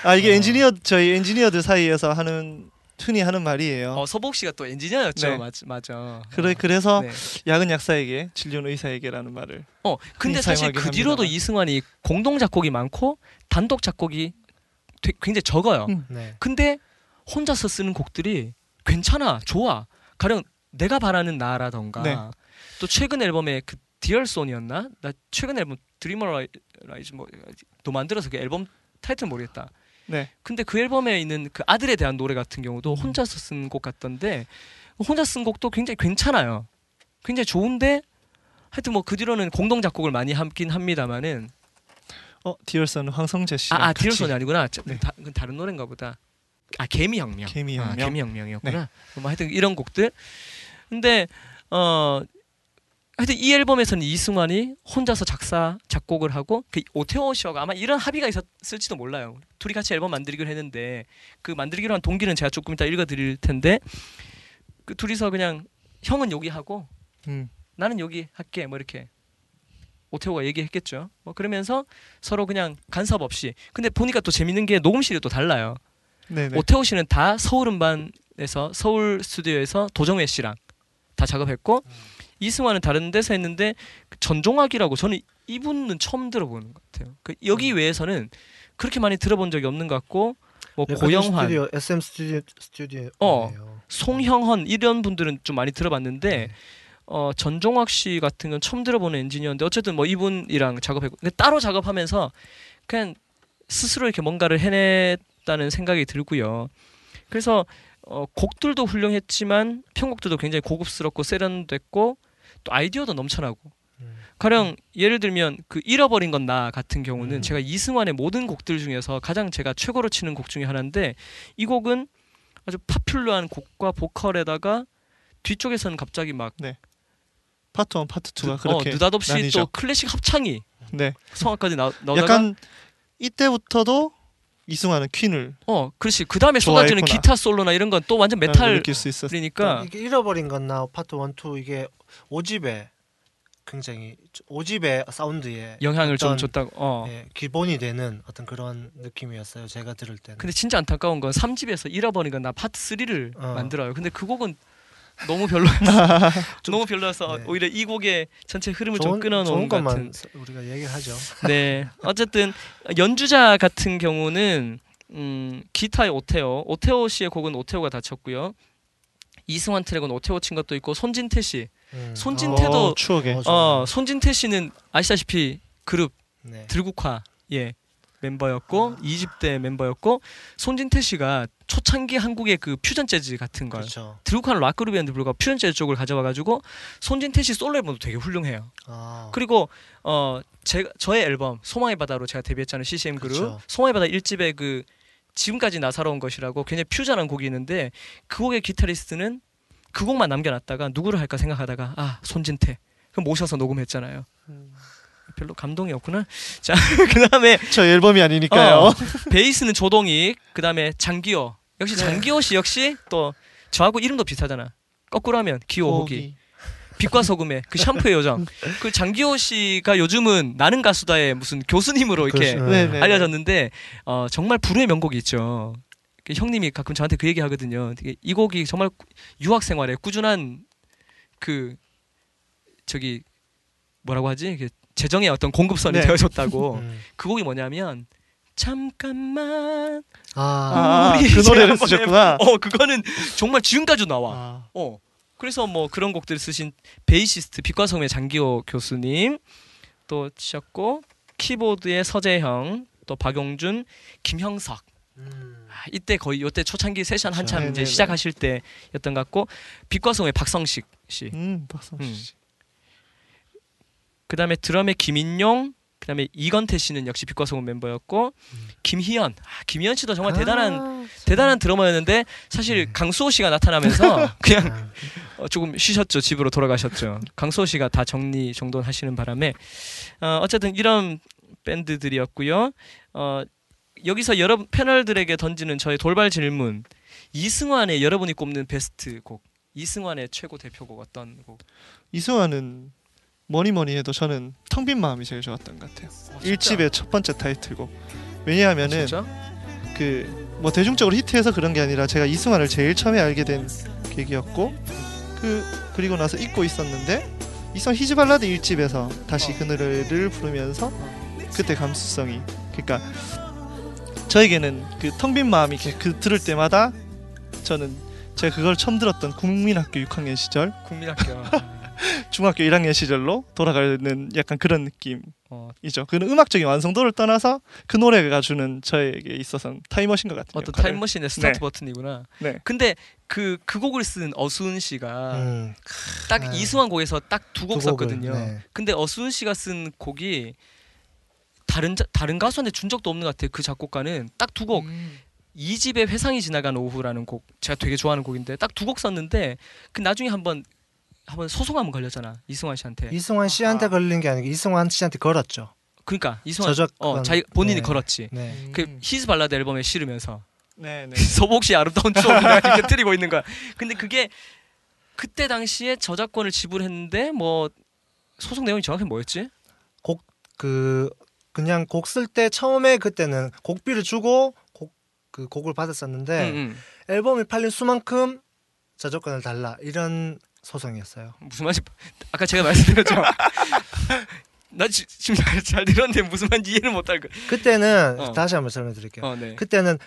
아 이게 어. 엔지니어 저희 엔지니어들 사이에서 하는 흔히 하는 말이에요. 어, 서복 씨가 또 엔지니어였죠. 네. 맞, 맞아. 그래 어. 그래서 네. 야근 약사에게 진료 의사에게라는 말을 어, 근데 사실 그 뒤로도 합니다만. 이승환이 공동 작곡이 많고 단독 작곡이 되- 굉장히 적어요. 음. 네. 근데 혼자서 쓰는 곡들이 괜찮아, 좋아. 가령 내가 바라는 나라던가 네. 또 최근 앨범에 그 Dear Son이었나? 나 최근 앨범 Dreamizer 뭐또 만들어서 그 앨범 타이틀 모르겠다. 네. 근데 그 앨범에 있는 그 아들에 대한 노래 같은 경우도 혼자서 쓴 곡 같던데 혼자 쓴 곡도 굉장히 괜찮아요. 굉장히 좋은데 하여튼 뭐 그 뒤로는 공동 작곡을 많이 하긴 합니다만은 어 디얼선은 황성재 씨. 아, 아 디얼손이 아니구나. 저, 네. 다, 다른 노래인가 보다. 아 개미혁명. 개미혁명. 아, 개미혁명이었구나. 뭐 하여튼 이런 곡들. 근데 어 하여튼 이 앨범에서는 이승환이 혼자서 작사 작곡을 하고 그 오태호 씨하고 아마 이런 합의가 있었을지도 몰라요. 둘이 같이 앨범 만들기로 했는데 그 만들기로 한 동기는 제가 조금 이따 읽어드릴 텐데 그 둘이서 그냥 형은 여기 하고 음. 나는 여기 할게 뭐 이렇게 오태호가 얘기했겠죠. 뭐 그러면서 서로 그냥 간섭 없이. 근데 보니까 또 재밌는 게 녹음실이 또 달라요. 네네. 오태호 씨는 다 서울 음반에서 서울 스튜디오에서 도정회 씨랑 다 작업했고 이승환은 다른 데서 했는데 그 전종학이라고 저는 이분은 처음 들어보는 것 같아요. 그 여기 외에서는 그렇게 많이 들어본 적이 없는 것 같고 뭐 레코딩 고영환, 스튜디오 SM 스튜디오 스튜디오 어. 송형헌 이런 분들은 좀 많이 들어봤는데 네. 어 전종학 씨 같은 건 처음 들어보는 엔지니어인데 어쨌든 뭐 이분이랑 작업했고 근데 따로 작업하면서 그냥 스스로 이렇게 뭔가를 해냈다는 생각이 들고요. 그래서 어 곡들도 훌륭했지만 편곡들도 굉장히 고급스럽고 세련됐고 또 아이디어도 넘쳐나고 음. 가령 예를 들면 그 잃어버린 건 나 같은 경우는 음. 제가 이승환의 모든 곡들 중에서 가장 제가 최고로 치는 곡 중에 하나인데 이 곡은 아주 popular한 곡과 보컬에다가 뒤쪽에서는 갑자기 막 파트 1, 파트 2가 어, 그렇게 느닷없이 나뉘죠. 또 클래식 합창이 네. 성악까지 나, 나오다가 약간 이때부터도 이승환은 퀸을 어 그렇지 그 다음에 쏟아지는. 기타 솔로나 이런 건 또 완전 메탈 느낄 수 있었어. 그러니까 이게 잃어버린 건나 파트 1, 2 이게 5집에 굉장히 5집의 사운드에 영향을 좀 어떤, 줬다고 어 예, 기본이 되는 어떤 그런 느낌이었어요. 제가 들을 때는. 근데 진짜 안타까운 건 3집에서 잃어버린 건 나 파트 3를 어. 만들어요 근데 그 곡은 너무 별로였어 너무 별로여서 네. 오히려 이 곡의 전체 흐름을 좀 좋은, 끊어놓은 것 같은 우리가 얘기하죠. 네. 어쨌든 연주자 같은 경우는 음, 기타의 오태오, 오태오 씨의 곡은 오태오가 다 쳤고요. 이승환 트랙은 오태오 친 것도 있고 손진태 씨. 음. 손진태도 어, 추억에 어, 좋아요. 어, 손진태 씨는 아시다시피 그룹 네. 들국화 예 멤버였고 이 2집 때 멤버였고 손진태 씨가 초창기 한국의 그 퓨전 재즈 같은 걸 그렇죠. 들국화는 락 그룹이었는데 불구하고 퓨전 재즈 쪽을 가져와 가지고 손진태 씨 솔로 앨범도 되게 훌륭해요. 아, 그리고 어 제가 저의 앨범 소망의 바다로 제가 데뷔했잖아요 CCM 그룹 그쵸. 소망의 바다 1집에 그 지금까지 나사로운 것이라고 굉장히 퓨전한 곡이 있는데 그 곡의 기타리스트는 그 곡만 남겨놨다가 누구를 할까 생각하다가 아 손진태 그럼 모셔서 녹음했잖아요. 별로 감동이 없구나. 자 그다음에 저 앨범이 아니니까요. 어, 베이스는 조동익 그다음에 장기호 역시 네. 장기호 씨 역시 또 저하고 이름도 비슷하잖아. 거꾸로 하면 기호 호기. 빛과 소금의 그 샴푸의 요정. 그 장기호 씨가 요즘은 나는 가수다의 무슨 교수님으로 이렇게 그렇죠. 네네. 알려졌는데 어, 정말 불후의 명곡이 있죠. 그 형님이 가끔 저한테 그 얘기 하거든요. 이 곡이 정말 유학 생활에 꾸준한 그 저기 뭐라고 하지? 재정의 어떤 공급선이 네. 되어줬다고. 음. 그 곡이 뭐냐면 잠깐만. 아, 아, 우리 그 노래를 쓰셨구나. 어 그거는 정말 지금까지도 나와. 아, 어. 그래서 뭐 그런 곡들 쓰신 베이시스트 빛과 성의 장기호 교수님 또 치셨고 키보드의 서재형 또 박용준 김형석 음. 아, 이때 거의 이때 초창기 세션 한참 이제 네네네. 시작하실 때였던 것 같고 빛과 성의 박성식 씨 음, 박성수 음. 씨. 그다음에 드럼의 김인용 그다음에 이건태 씨는 역시 빛과 성의 멤버였고 음. 김희연. 아, 김희연 씨도 정말 아, 대단한 참. 대단한 드러머였는데 사실 네. 강수호 씨가 나타나면서 그냥 아, 어, 조금 쉬셨죠. 집으로 돌아가셨죠. 강수호 씨가 다 정리 정돈하시는 바람에. 어, 어쨌든 이런 밴드들이었고요. 어, 여기서 여러분 패널들에게 던지는 저의 돌발 질문. 이승환의 여러분이 꼽는 베스트 곡. 이승환의 최고 대표곡 어떤 곡? 이승환은 뭐니 뭐니 해도 저는 텅 빈 마음이 제일 좋았던 것 같아요. 어, 일 1집의 첫 번째 타이틀곡. 왜냐하면은 진짜 그뭐 대중적으로 히트해서 그런 게 아니라 제가 이승환을 제일 처음에 알게 된 계기였고 그 그리고 나서 잊고 있었는데 이승환 His Ballad 1집에서 다시 그 노래를 부르면서 그때 감수성이 그러니까 저에게는 그 텅 빈 마음이 그 들을 때마다 저는 제가 그걸 처음 들었던 국민학교 6학년 시절 국민학교 중학교 1학년 시절로 돌아가는 약간 그런 느낌. 어, 이죠. 그 음악적인 완성도를 떠나서 그 노래가 주는 저에게 있어서는 타임머신 것 같은 어떤 역할을. 타임머신의 스타트 네. 버튼이구나. 네. 근데 그 그 곡을 쓴 어수은 씨가 음, 딱 아. 이승환 곡에서 딱 두 곡 썼거든요. 네. 근데 어수은 씨가 쓴 곡이 다른 자, 다른 가수한테 준 적도 없는 것 같아요. 그 작곡가는 딱 두 곡. 음. 이 집에 회상이 지나간 오후라는 곡 제가 되게 좋아하는 곡인데 딱 두 곡 썼는데 그 나중에 한번 한번 소송하면 걸렸잖아 이승환 씨한테. 이승환 씨한테 걸린 게 아니고 이승환 씨한테 걸었죠. 그러니까 이승환 저작권. 어 자기 본인이 네. 걸었지. 네. 그 히즈 발라드 앨범에 실으면서 네, 네. 서복 씨 아름다운 추억을 이렇게 드리고 있는 거야. 근데 그게 그때 당시에 저작권을 지불했는데 뭐 소송 내용이 정확히 뭐였지? 그 그냥 곡 쓸 때 처음에 그때는 곡비를 주고 곡 그 곡을 받았었는데 응, 응. 앨범이 팔린 수만큼 저작권을 달라 이런 소송이었어요. 무슨 말인지 아까 제가 말씀드렸죠. 나 지, 지금 잘, 잘 들었는데 무슨 말인지 이해를 못할 거. 그때는 어. 다시 한번 설명드릴게요. 어, 네. 그때는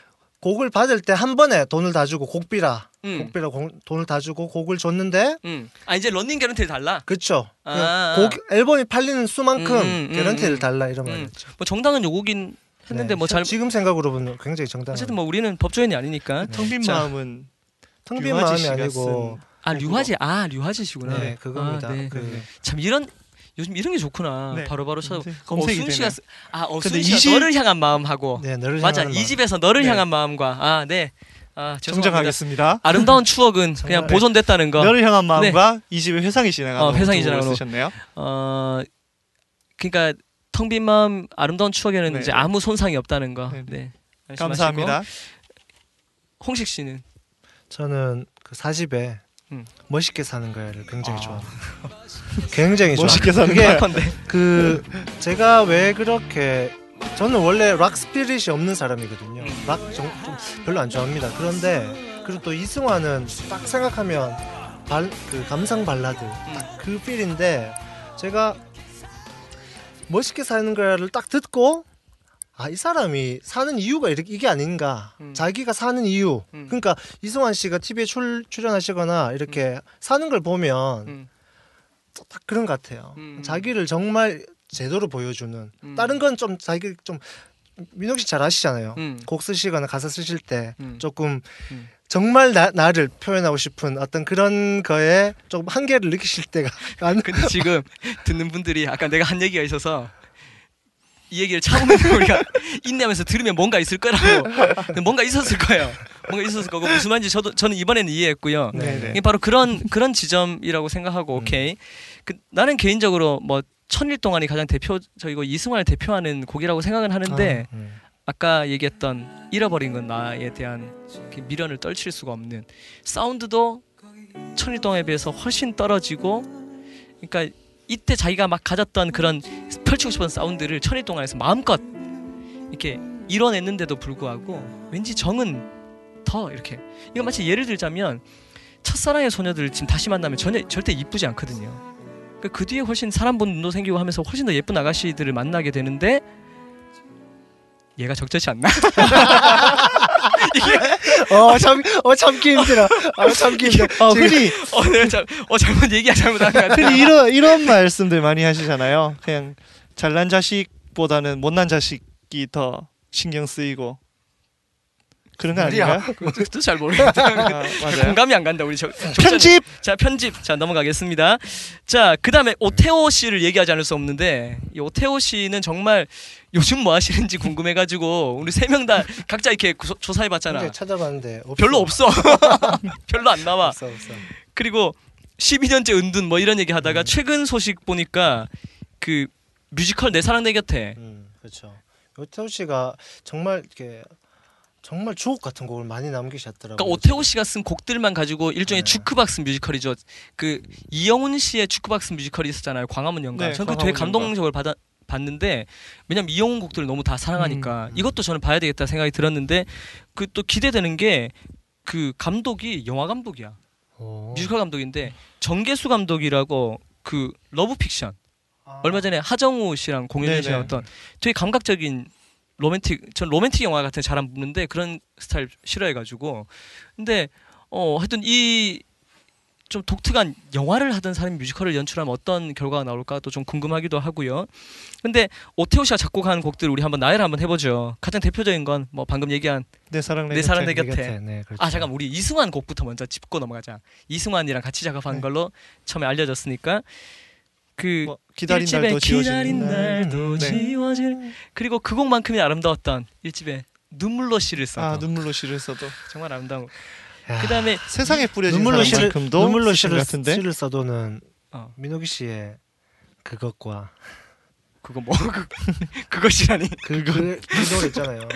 곡을 받을 때 한 번에 돈을 다 주고 곡비라 응, 곡비라 공- 돈을 다 주고 곡을 줬는데 응. 아 이제 런닝 개런티를 달라. 그쵸 아. 곡 앨범이 팔리는 수만큼 음, 음, 음, 개런티를 음. 달라 이런 음. 말이었죠. 뭐 정당한 요구긴 했는데 네, 뭐 잘. 지금 생각으로 보면 굉장히 정당한 어쨌든 뭐 우리는 법조인이 아니니까. 텅빈 자. 마음은 텅빈 마음이 아니고 아 류하지, 아 류하지시구나. 네 그겁니다. 아, 네. 그 참 이런 요즘 이런 게 좋구나. 네. 바로바로 찾아. 네, 검색이 어순 씨가 아 어순 씨가 20 너를 향한 마음하고 네, 너를 맞아 이 마음. 집에서 너를 네. 향한 마음과 아 네. 아. 정정하겠습니다. 아름다운 추억은 정말. 그냥 보존됐다는 거. 너를 향한 마음과 이 집의 회상이 지나가는 어, 회상이 지나가는 쓰셨네요. 어 그러니까 텅 빈 마음 아름다운 추억에는 네. 이제 아무 손상이 없다는 거. 네. 네. 감사합니다. 홍식 씨는 저는 그 사집에 음. 멋있게 사는 거야를 굉장히 아. 좋아합니다. 굉장히 좋아. 멋있게 사는 그게 거야. 그 제가 왜 그렇게 저는 원래 락 스피릿이 없는 사람이거든요. 음. 락 좀, 좀 별로 안 좋아합니다. 그런데 그리고 또 이승환은 딱 생각하면 발, 그 감상 발라드 딱 그 필인데 제가 멋있게 사는 거야를 딱 듣고 아 이 사람이 사는 이유가 이렇게 이게 아닌가 음. 자기가 사는 이유 음. 그러니까 이승환 씨가 TV에 출, 출연하시거나 이렇게 사는 걸 보면 음. 딱 그런 것 같아요. 음. 자기를 정말 제대로 보여주는. 음. 다른 건 좀 자기 좀 민혁 씨 잘 아시잖아요. 음. 곡 쓰시거나 가사 쓰실 때 음. 조금 음. 정말 나, 나를 표현하고 싶은 어떤 그런 거에 조금 한계를 느끼실 때가 많은. 근데 지금 듣는 분들이 아까 내가 한 얘기가 있어서 이 얘기를 참으면 우리가 인내하면서 들으면 뭔가 있을 거라고 뭔가 있었을 거예요. 뭔가 있었을 거고 무슨 말인지 저도 저는 이번에는 이해했고요. 네, 네. 이게 바로 그런 그런 지점이라고 생각하고 음. 오케이. 그, 나는 개인적으로 뭐 천일 동안이 가장 대표적이고 이승환을 대표하는 곡이라고 생각은 하는데 아, 음. 아까 얘기했던 잃어버린 건 나에 대한 그 미련을 떨칠 수가 없는 사운드도 천일 동안에 비해서 훨씬 떨어지고 그러니까 이때 자기가 막 가졌던 그런 펼치고 싶은 사운드를 천일 동안에서 마음껏 이렇게 이뤄냈는데도 불구하고 왠지 정은 더 이렇게 이거 마치 예를 들자면 첫사랑의 소녀들 지금 다시 만나면 전혀 절대 이쁘지 않거든요. 그그 뒤에 훨씬 사람 본 눈도 생기고 하면서 훨씬 더 예쁜 아가씨들을 만나게 되는데 얘가 적절치 않나? 어, 참, 어, 참기 힘들어. 어, 참기 힘들어. 어, 지금- 흔히 어, 내가 잘, 어 잘못 얘기야 잘못한 것 같아. 흔히 이런 이런 말씀들 많이 하시잖아요. 그냥 잘난 자식보다는 못난 자식이 더 신경 쓰이고 그런 거. 아닌가요? 그것도 잘 모르겠다. 아. 공감이 안 간다 우리 저, 저 편집 자 편집 자 넘어가겠습니다. 자 그다음에 오태호 씨를 얘기하지 않을 수 없는데 이 오태호 씨는 정말 요즘 뭐 하시는지 궁금해가지고 우리 세 명 다 각자 이렇게 구- 조사해봤잖아. 찾아봤는데 없어. 별로 없어. 별로 안 나와. 없어, 없어. 그리고 12년째 은둔 뭐 이런 얘기 음. 하다가 최근 소식 보니까 그 뮤지컬 내 사랑 내 곁에 음, 그렇죠. 오태호 씨가 정말 이렇게 정말 주옥 같은 곡을 많이 남기셨더라고요. 그러니까 오태호 씨가 쓴 곡들만 가지고 일종의 네. 주크박스 뮤지컬이죠. 그 이영훈 씨의 주크박스 뮤지컬이 있었잖아요. 광화문 연가. 네, 저는 그 되게 감동적으로 받아 봤는데 왜냐면 이영훈 곡들을 너무 다 사랑하니까 음, 음. 이것도 저는 봐야 되겠다 생각이 들었는데 그 또 기대되는 게 그 감독이 영화 감독이야. 오. 뮤지컬 감독인데 전계수 감독이라고 그 러브 픽션 아. 얼마 전에 하정우 씨랑 네네. 주었던 되게 감각적인 로맨틱 전 로맨틱 영화 같은 잘 안 보는데 그런 스타일 싫어해가지고 근데 어 하여튼 이 좀 독특한 영화를 하던 사람이 뮤지컬을 연출하면 어떤 결과가 나올까 또 좀 궁금하기도 하고요. 근데 오태호 씨가 작곡한 곡들 우리 한번 나열을 한번 해보죠. 가장 대표적인 건 뭐 방금 얘기한 내 사랑 내 내 사랑 곁에. 내 곁에. 네, 그렇죠. 아 잠깐 우리 이승환 곡부터 먼저 짚고 넘어가자. 이승환이랑 같이 작업한 네. 걸로 처음에 알려졌으니까 그 뭐, 기다린 일집에 날도 기다린 날. 날도 네. 지워질 그리고 그 곡만큼이 아름다웠던 일집에 눈물로 시를 써도 아 눈물로 시를 써도 정말 아름다운 곡. 야, 그다음에 세상에 뿌려진 눈물로 시를 눈물로 시를 같은데 시를 써도는 어. 민호기 씨의 그것과 그거 뭐 그, 그것이라니 그, 그, 그 노래 있잖아요.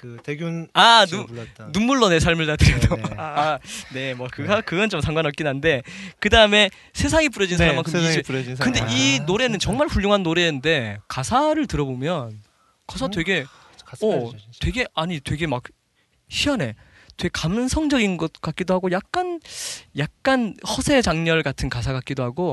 그 대균 아 눈, 불렀던 눈물로 내 삶을 다 드려도 네, 네. 아 네 뭐 그거 그건 좀 상관없긴 한데 그 다음에 세상이 뿌려진 네, 사람만큼 세상에 이제 뿌려진 사랑 근데 아, 이 노래는 진짜. 정말 훌륭한 노래인데 가사를 들어보면 가사 음? 되게 어 진짜. 되게 아니 되게 막 희한해. 되게 감성적인 것 같기도 하고 약간 약간 허세 장렬 같은 가사 같기도 하고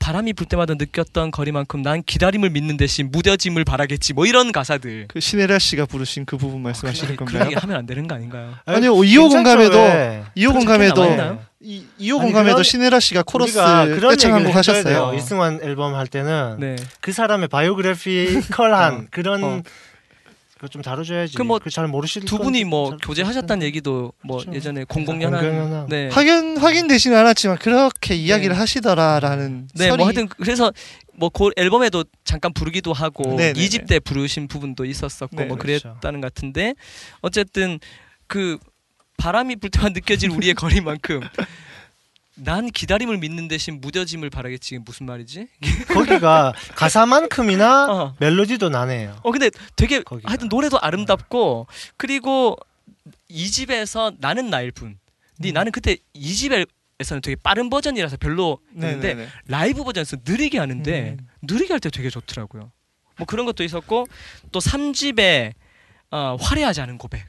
바람이 불 때마다 느꼈던 거리만큼 난 기다림을 믿는 대신 무뎌짐을 바라겠지 뭐 이런 가사들 그 신혜라 씨가 부르신 그 부분 말씀하시는 그런 건가요? 얘기 하면 안 되는 거 아닌가요? 아니요 2호 공감에도 왜? 2호 그런 공감에도? 이 2호 아니, 공감에도 신혜라 씨가 코러스 우리가 그런 떼창 얘기를 한곡 해줘야 하셨어요. 이승환 앨범 할 때는 네. 그 사람의 바이오그래피컬한 어. 그런 어. 그거 좀 다뤄줘야지. 그뭐잘 모르실 두건 분이 좀뭐잘 교제하셨다는 얘기도 뭐 그렇죠. 예전에 공공연한. 공공연한 네. 확인 확인되지는 않았지만 그렇게 이야기를 하시더라라는 네, 설이 뭐 하여튼 그래서 뭐그 앨범에도 잠깐 부르기도 하고 네, 네, 이집 때 부르신 부분도 있었었고 네, 뭐 그렇죠. 그랬다는 것 같은데 어쨌든 그 바람이 불 때만 느껴질 우리의 거리만큼 난 기다림을 믿는 대신 무뎌짐을 바라겠지 무슨 말이지? 거기가 가사만큼이나 어. 멜로디도 나네요. 어 근데 되게 거기가. 하여튼 노래도 아름답고 그리고 이 집에서 나는 나일 뿐. 근데 음. 나는 그때 이 집에서는 되게 빠른 버전이라서 별로였는데 네네네. 라이브 버전에서 느리게 하는데 음. 느리게 할 때 되게 좋더라고요. 뭐 그런 것도 있었고 또 3집에 어, 화려하지 않은 고백.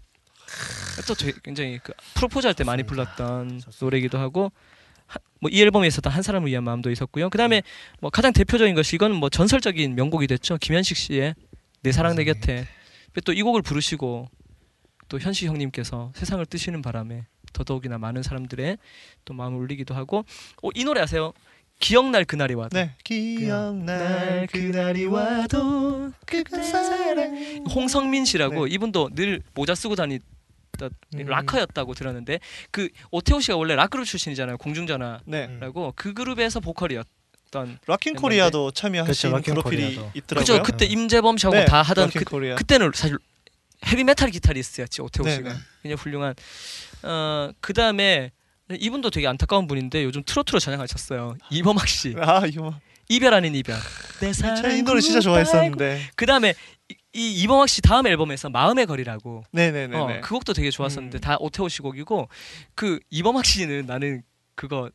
또 되게 굉장히 그 프로포즈 할 때 많이 불렀던 좋습니다. 노래이기도 하고 뭐이 앨범에 있었던 한 사람을 위한 마음도 있었고요. 그다음에 뭐 가장 대표적인 것이 이건 뭐 전설적인 명곡이 됐죠. 김현식 씨의 내 사랑 내 곁에. 또 이 곡을 부르시고 또 현식 형님께서 세상을 뜨시는 바람에 더더욱이나 많은 사람들의 또 마음을 울리기도 하고 어, 이 노래 아세요? 기억날 그날이 와도 네. 기억날 그날이 와도 그간 사랑 홍성민 씨라고 네. 이분도 늘 모자 쓰고 다니 던 음. 락커였다고 들었는데 그 오태호 씨가 원래 락그룹 출신이잖아요 공중전화라고 네. 음. 그 그룹에서 보컬이었던 Rock in Korea도 참여하신 그렇죠, Rock in 프로필이 Korea도. 있더라고요. 그죠 그때 임재범 씨하고 네, 다 하던 그, 코리아. 그때는 사실 헤비 메탈 기타리스트였지 오태호 네, 씨가 네. 굉장히 훌륭한 어 그 다음에 이분도 되게 안타까운 분인데 요즘 트로트로 전향하셨어요 이범학 씨 아 이거 이별 아닌 이별 내 제가 사랑 이 노래 진짜 좋아했었는데. 그 다음에 이, 이 이범학 씨 다음 앨범에서 마음의 거리라고 네네네. 어, 그 곡도 되게 좋았었는데 음. 다 오태호 씨 곡이고 그 이범학 씨는 나는 그거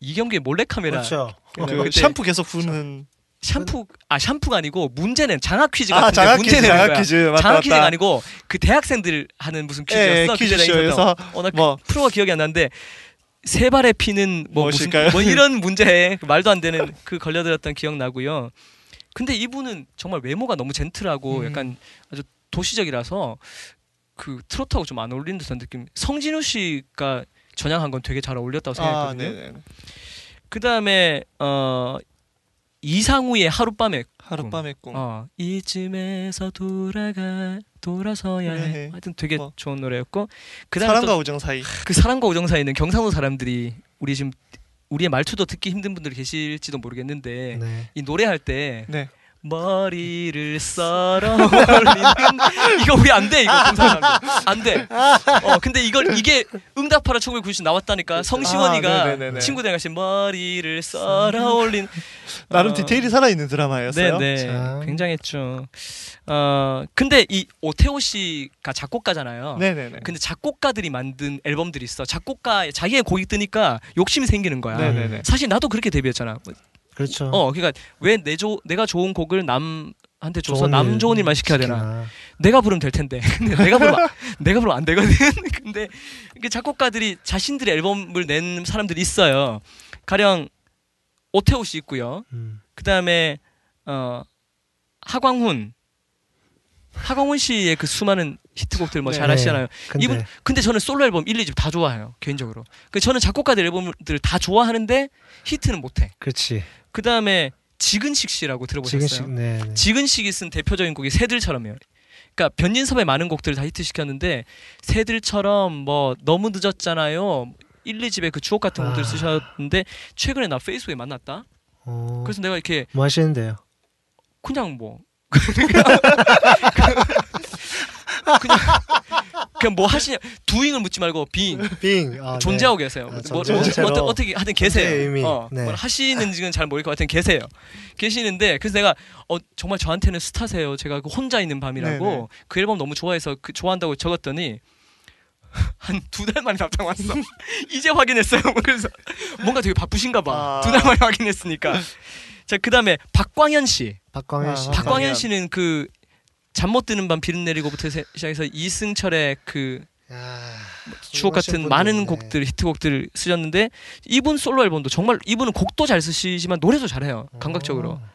이경규의 몰래카메라 그렇죠. 그그 그때 샴푸 계속 부는 샴푸 아 샴푸가 아니고 문제는 장학 퀴즈 아 같은데 장학 문제 퀴즈 장학. 퀴즈 맞다 장학 퀴즈가 맞다. 아니고 그 대학생들 하는 무슨 예, 퀴즈였어. 퀴즈 그때 나 있었던. 쇼에서 어, 뭐 프로가 기억이 안 나는데 세 발에 피는 뭐 무슨 무엇일까요? 뭐 이런 문제에 말도 안 되는 그 걸려들었던 기억 나고요. 근데 이분은 정말 외모가 너무 젠틀하고 음. 약간 아주 도시적이라서 그 트로트하고 좀 안 어울리는 듯한 느낌. 성진우 씨가 전향한 건 되게 잘 어울렸다고 아 생각했거든요. 네네. 그 다음에 어 이상우의 하룻밤에 하룻밤의 꿈. 어 이쯤에서 돌아가 돌아서야 해. 네. 하여튼 되게 뭐. 좋은 노래였고 그다음에 사랑과 또 우정 사이. 그 사랑과 우정 사이는 경상도 사람들이 우리 지금 우리의 말투도 듣기 힘든 분들이 계실지도 모르겠는데 네. 이 노래할 때 네. 머리를 썰어 올리는 이거 우리 안돼 이거 안돼 어 근데 이걸 이게 응답하라 1990 나왔다니까 성시원이가 아, 네네네네. 친구들 같이 머리를 썰어 올린 나름 어, 디테일이 살아 있는 드라마였어요. 네네 참. 굉장했죠. 어 근데 이 오태호 씨가 작곡가잖아요. 네네네. 근데 작곡가들이 만든 앨범들이 있어. 작곡가 자기의 곡이 뜨니까 욕심이 생기는 거야. 네네네. 사실 나도 그렇게 데뷔했잖아. 그렇죠. 어, 그러니까 왜 내 조 내가 좋은 곡을 남한테 줘서 좋은 남 일 좋은 일만 시켜야 되나? 시키나. 내가 부르면 될 텐데. 근데 내가 부르면 내가 부르면 안 되거든. 근데 이게 작곡가들이 자신들의 앨범을 낸 사람들이 있어요. 가령 오태호 씨 있고요. 음. 그다음에 어 하광훈 하광훈 씨의 그 수많은 히트곡들 뭐 네. 잘 아시잖아요. 근데 이분 근데 저는 솔로 앨범 1, 2집 다 좋아해요. 개인적으로. 그 저는 작곡가들 앨범들 다 좋아하는데 히트는 못 해. 그렇지. 그 다음에 지근식 씨라고 들어보셨어요? 지근식 네. 네. 지근식이 쓴 대표적인 곡이 새들처럼이에요. 그러니까 변진섭의 많은 곡들을 다 히트시켰는데 새들처럼 뭐 너무 늦었잖아요. 1, 2집에 그 추억 같은 곡들 아. 쓰셨는데 최근에 나 페이스북에 만났다. 어, 그래서 내가 이렇게 뭐 하시는데요? 그냥 뭐 그냥 그냥 뭐 하시냐 두잉을 묻지 말고 빙 빙 아, 존재하고 계세요. 아, 뭐, 뭐. 어떠, 어떻게 하여튼 계세요. 어, 네. 뭘 하시는지는 잘 모를 것 같은 계세요. 계시는데 그래서 내가 어 정말 저한테는 스타세요. 제가 그 혼자 있는 밤이라고 네네. 그 앨범 너무 좋아해서 그 좋아한다고 적었더니 한 두 달 만에 답장 왔어. 이제 확인했어요. 그래서 뭔가 되게 바쁘신가 봐. 아. 두달 만에 확인했으니까. 자 그다음에 박광현 씨. 박광현 씨. 아, 박광현. 씨는 그 잠 못 드는 밤 비는 내리고부터 세- 시작해서 이승철의 그 야, 추억 같은 많은. 곡들 히트곡들을 쓰셨는데 이분 솔로 앨범도 정말 이분은 곡도 잘 쓰시지만 노래도 잘해요 감각적으로 어.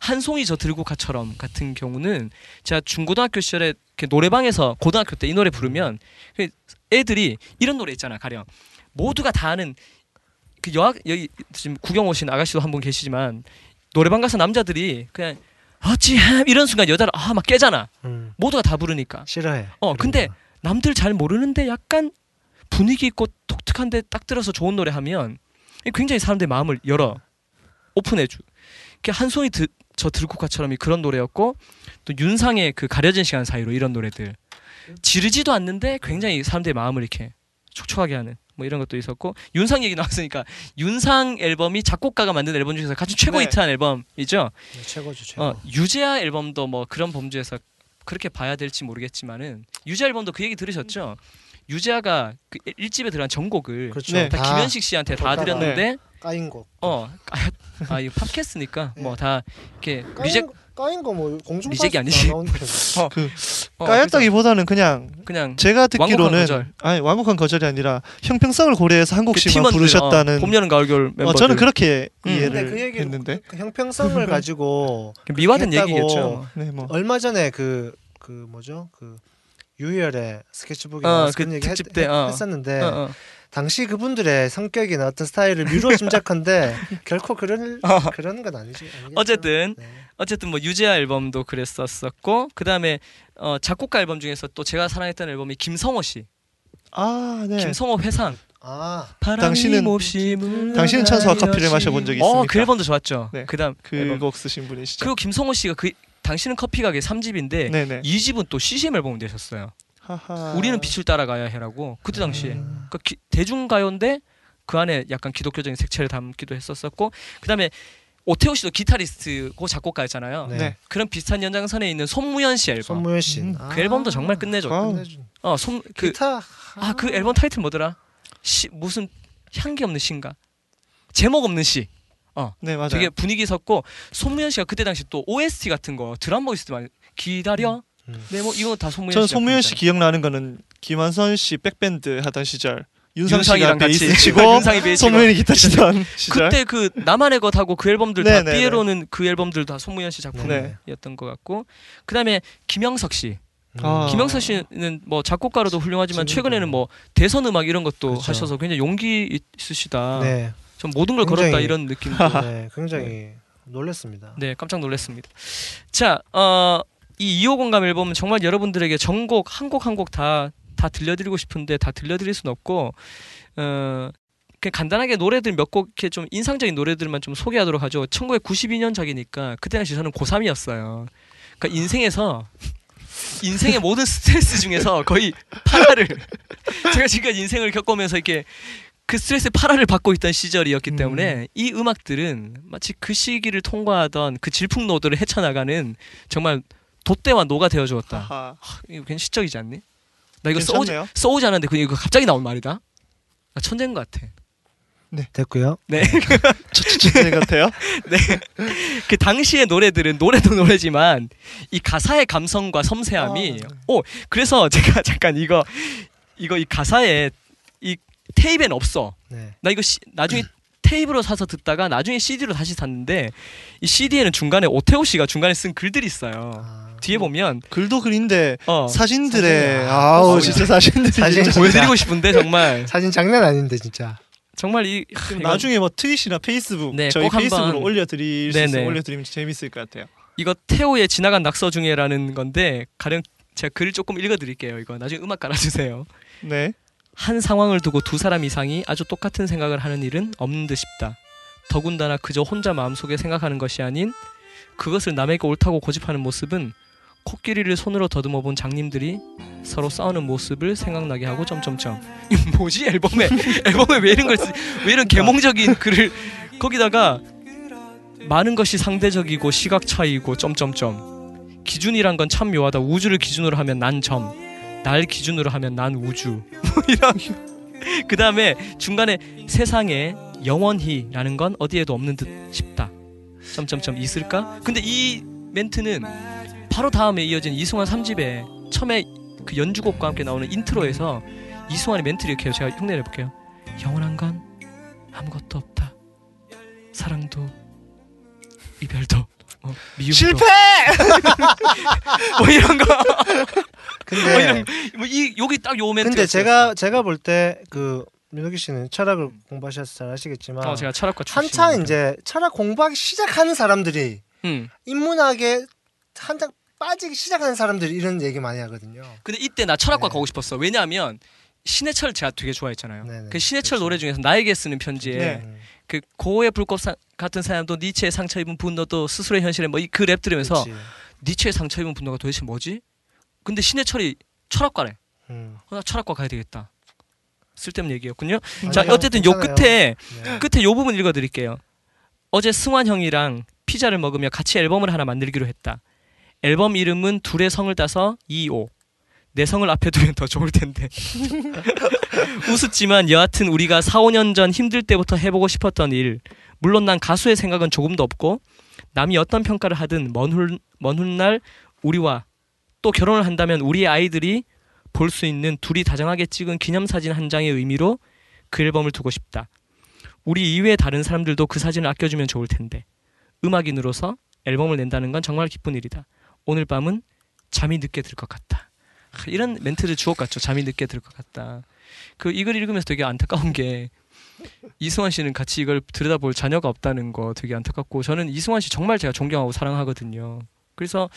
한 송이 저 들고 가처럼 같은 경우는 제가 중고등학교 시절에 노래방에서 고등학교 때 이 노래 부르면 그 애들이 이런 노래 있잖아 가령 모두가 다 아는 그 여학 여기 지금 구경 오신 아가씨도 한 분 계시지만 노래방 가서 남자들이 그냥 어찌함 이런 순간 여자를 아 막 깨잖아 음, 모두가 다 부르니까 싫어해. 어, 그런 근데 거. 남들 잘 모르는데 약간 분위기 있고 독특한데 딱 들어서 좋은 노래 하면 굉장히 사람들의 마음을 열어 오픈해주. 한 송이 드, 저 들국화처럼이 그런 노래였고 또 윤상의 그 가려진 시간 사이로 이런 노래들 지르지도 않는데 굉장히 사람들의 마음을 이렇게 촉촉하게 하는 뭐 이런 것도 있었고 윤상 얘기 나왔으니까 윤상 앨범이 작곡가가 만든 앨범 중에서 가장 최고 네. 히트한 앨범이죠. 네, 최고죠 최고. 어, 유재하 앨범도 뭐 그런 범주에서 그렇게 봐야 될지 모르겠지만은 유재하 앨범도 그 얘기 들으셨죠? 유재하가 그 1집에 들어간 전곡을 그렇죠. 네. 다 김현식 씨한테 다 드렸는데 까인 곡. 어, 아, 아 이거 팟캐스트니까 네. 뭐다 이렇게 까인, reject 거- 까인 거 뭐 공중 reject이 아니지. 어, 그 어, 까였다기보다는 그냥 그냥 제가 완곡한 듣기로는 거절. 아니 완곡한 거절이 아니라 형평성을 고려해서 한그 곡씩만 팀원들, 부르셨다는 어, 봄 여름 가을 겨울 멤버들 어, 저는 그렇게 음. 이해를 근데 그 얘기를 했는데 그 형평성을 가지고 미화된 했다고 얘기겠죠. 네, 뭐 얼마 전에 그그 뭐죠 그 유열의 스케치북에 어, 나와서 그 그런 얘기 했, 때, 어. 했었는데 어, 어. 당시 그분들의 성격이나 어떤 스타일을 미루어 짐작한데 결코 그런 그런 건 아니지. 아니겠죠? 어쨌든 네. 어쨌든 뭐 유재하 앨범도 그랬었었고 그 다음에 어, 작곡가 앨범 중에서 또 제가 사랑했던 앨범이 김성호 씨, 아, 네. 김성호 회상. 아 당신은-. 당신은 찬스와 커피를 마셔본 적이 어, 있습니까? 그 앨범도 좋았죠. 네. 그다음 앨범. 그곡 쓰신 분이시죠. 그리고 김성호 씨가 그 당신은 커피 가게 3집인데 네, 네. 이 2집은 또 CCM 앨범이 되셨어요. 하하. 우리는 빛을 따라가야 해라고 그때 당시에 음. 그 기- 대중가요인데 그 안에 약간 기독교적인 색채를 담기도 했었었고 그다음에 오태호 씨도 기타리스트고 작곡가였잖아요. 네. 네. 그런 비슷한 연장선에 있는 손무현 씨 앨범. 손무현 씨. 음, 그 앨범도 정말 끝내줘. 아. 어, 손 그 기타. 아 그 앨범 타이틀 뭐더라? 시 무슨 향기 없는 시인가? 제목 없는 시. 네, 맞아요. 되게 분위기 섰고 손무현 씨가 그때 당시 또 OST 같은 거 드라마 OST 많이 기다려. 음. 네, 뭐 이거 다 손무현 저는 씨. 손무현 씨. 기억나는 거는 김한선 씨 백밴드 하던 시절 윤상 윤상이랑 같이 베이스 치고 윤상이 베이스 치고. 손무현이 기타 치던 시절. 그때 그 나만의 것하고 그 앨범들 다 네네네. 삐에로는 그 앨범들 다 손무현 씨 작품이었던 네. 것 같고 그다음에 김영석 씨. 음. 아. 김영석 씨는 뭐 작곡가로도 훌륭하지만. 최근에는 뭐 대선 음악 이런 것도 그렇죠. 하셔서 굉장히 용기 있으시다. 네. 전 모든 걸 굉장히- 걸었다 이런 느낌. 네. 굉장히 놀랐습니다. 네, 깜짝 놀랐습니다. 자, 어, 이 2호 공감 앨범은 정말 여러분들에게 전곡 한 곡 한 곡 다 다 들려드리고 싶은데 다 들려드릴 수는 없고 어, 그냥 간단하게 노래들 몇 곡 이렇게 좀 인상적인 노래들만 좀 소개하도록 하죠. 1992년작이니까 그때 당시 저는 고3이었어요. 그러니까 인생에서 인생의 모든 스트레스 중에서 거의 파라를 제가 지금까지 인생을 겪으면서 이렇게 그 스트레스 파라를 받고 있던 시절이었기 음. 때문에 이 음악들은 마치 그 시기를 통과하던 그 질풍노도를 헤쳐나가는 정말 돛대와 노가 되어 주었다. 하하. 이거 괜히 시적이지 않니? 나 이거 써오지, 괜찮네요. 써오지 않았는데 그 이거 갑자기 나온 말이다. 나 천재인 것 같아. 됐고요. 네. 네 같아요. 그 당시의 노래들은 노래도 노래지만 이 가사의 감성과 섬세함이 아. 오 그래서 제가 잠깐 이거 이거 이 가사에 이 테이프엔 없어. 네. 나 이거 시- 나중에 테이프로 사서 듣다가 나중에 CD로 다시 샀는데 이 CD에는 중간에 오태호 씨가 중간에 쓴 글들이 있어요. 아, 뒤에 보면 글도 글인데 어 사진들의. 아우 어, 진짜 사진들이 사진 진짜 보여드리고 싶은데 정말 사진 장난 아닌데 진짜. 정말 이 하, 나중에 뭐 트윗이나 페이스북 네, 저희 페이스북으로 올려드릴 수. 있으면 올려드리면 재밌을 것 같아요. 이거 태호의 지나간 낙서 중에라는 건데 가령 제가 글을 조금 읽어드릴게요. 이거 나중에 음악 깔아주세요. 네. 한 상황을 두고 두 사람 이상이 아주 똑같은 생각을 하는 일은 없는 듯 싶다. 더군다나 그저 혼자 마음속에 생각하는 것이 아닌 그것을 남에게 옳다고 고집하는 모습은 코끼리를 손으로 더듬어 본 장님들이 서로 싸우는 모습을 생각나게 하고 점점점. 뭐지? 앨범에 앨범에 왜 이런 걸 쓰, 왜 이런 개몽적인 글을 거기다가 많은 것이 상대적이고 시각 차이고 점점점. 기준이란 건 참 묘하다. 우주를 기준으로 하면 난 점 날 기준으로 하면 난 우주. 뭐그 다음에 중간에 세상에 영원히라는 건 어디에도 없는 듯 싶다. 점점점 있을까? 근데 이 멘트는 바로 다음에 이어진 이승환 3집에 처음에 그 연주곡과 함께 나오는 인트로에서 이승환의 멘트를 이렇게 해요. 제가 흉내를 해볼게요. 영원한 건 아무것도 없다. 사랑도 이별도 어, 미움도 실패! 뭐 이런 거. 뭐 근데 이런 뭐이 여기 딱 요 멘트. 근데 제가 제가 볼 때그 민호기 씨는 철학을 공부하셔서 잘 아시겠지만 어 제가 철학과 한창. 이제 철학 공부하기 시작하는 사람들이 음. 인문학에 한창 빠지기 시작하는 사람들이 이런 얘기 많이 하거든요. 근데 이때 나 철학과 네. 가고 싶었어. 왜냐하면 신해철 제가 되게 좋아했잖아요. 네네. 그 신해철 그렇죠. 노래 중에서 나에게 쓰는 편지에 네. 음, 그 고의 불꽃 사- 같은 사람도 니체의 상처 입은 분노도 스스로의 현실에 뭐 그 랩 들으면서 그렇지. 니체의 상처 입은 분노가 도대체 뭐지? 근데 신해철이 철학과래. 음. 어, 나 철학과 가야 되겠다. 쓸데없는 얘기였군요. 아니요, 자 어쨌든 요 괜찮아요. 끝에 네. 끝에 요 부분 읽어드릴게요. 어제 승환 형이랑 피자를 먹으며 같이 앨범을 하나 만들기로 했다. 앨범 이름은 둘의 성을 따서 2오. 내 성을 앞에 두면 더 좋을 텐데. 우습지만 여하튼 우리가 4, 5년 전 힘들 때부터 해보고 싶었던 일. 물론 난 가수의 생각은 조금도 없고 남이 어떤 평가를 하든 먼, 훗날 우리와 또 결혼을 한다면 우리의 아이들이 볼 수 있는 둘이 다정하게 찍은 기념사진 한 장의 의미로 그 앨범을 두고 싶다. 우리 이외의 다른 사람들도 그 사진을 아껴주면 좋을 텐데 음악인으로서 앨범을 낸다는 건 정말 기쁜 일이다. 오늘 밤은 잠이 늦게 들 것 같다. 하, 이런 멘트를 주옥 같죠. 잠이 늦게 들 것 같다. 그이글 읽으면서 되게 안타까운 게 이승환 씨는 같이 이걸 들여다볼 자녀가 없다는 거 되게 안타깝고 저는 이승환 씨 정말 제가 존경하고 사랑하거든요. 그래서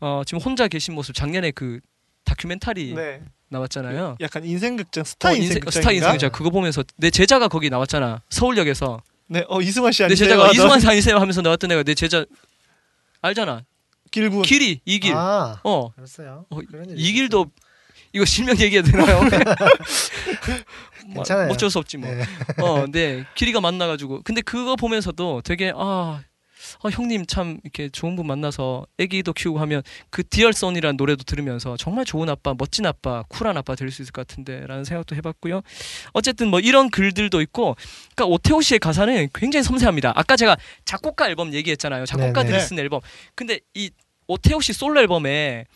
어, 지금 혼자 계신 모습 작년에 그 다큐멘터리 네. 나왔잖아요. 약간 인생극장 스타 어, 인생 극장 스타 인생극장 그거 보면서 내 제자가 거기 나왔잖아. 서울역에서 네, 어 이승환 씨내 아니세요? 제자가 아, 이승환 씨 아니세요 하면서 나왔던 애가 내 제자 알잖아. 길군. 길이 이 길. 아, 어. 그랬어요. 어, 이 길도 이거 실명 얘기해도 되나요? 뭐, 괜찮아요. 어쩔 수 없지 뭐. 네. 어, 네. 길이가 만나가지고. 근데 그거 보면서도 되게 아, 아, 형님 참 이렇게 좋은 분 만나서 아기도 키우고 하면 그 Dear Son이라는 노래도 들으면서 정말 좋은 아빠, 멋진 아빠, 쿨한 아빠 될 수 있을 것 같은데라는 생각도 해봤고요. 어쨌든 뭐 이런 글들도 있고, 그러니까 오태호 씨의 가사는 굉장히 섬세합니다. 아까 제가 작곡가 앨범 얘기했잖아요. 작곡가들이 네네. 쓴 앨범. 근데 이 오태호 씨 솔로 앨범에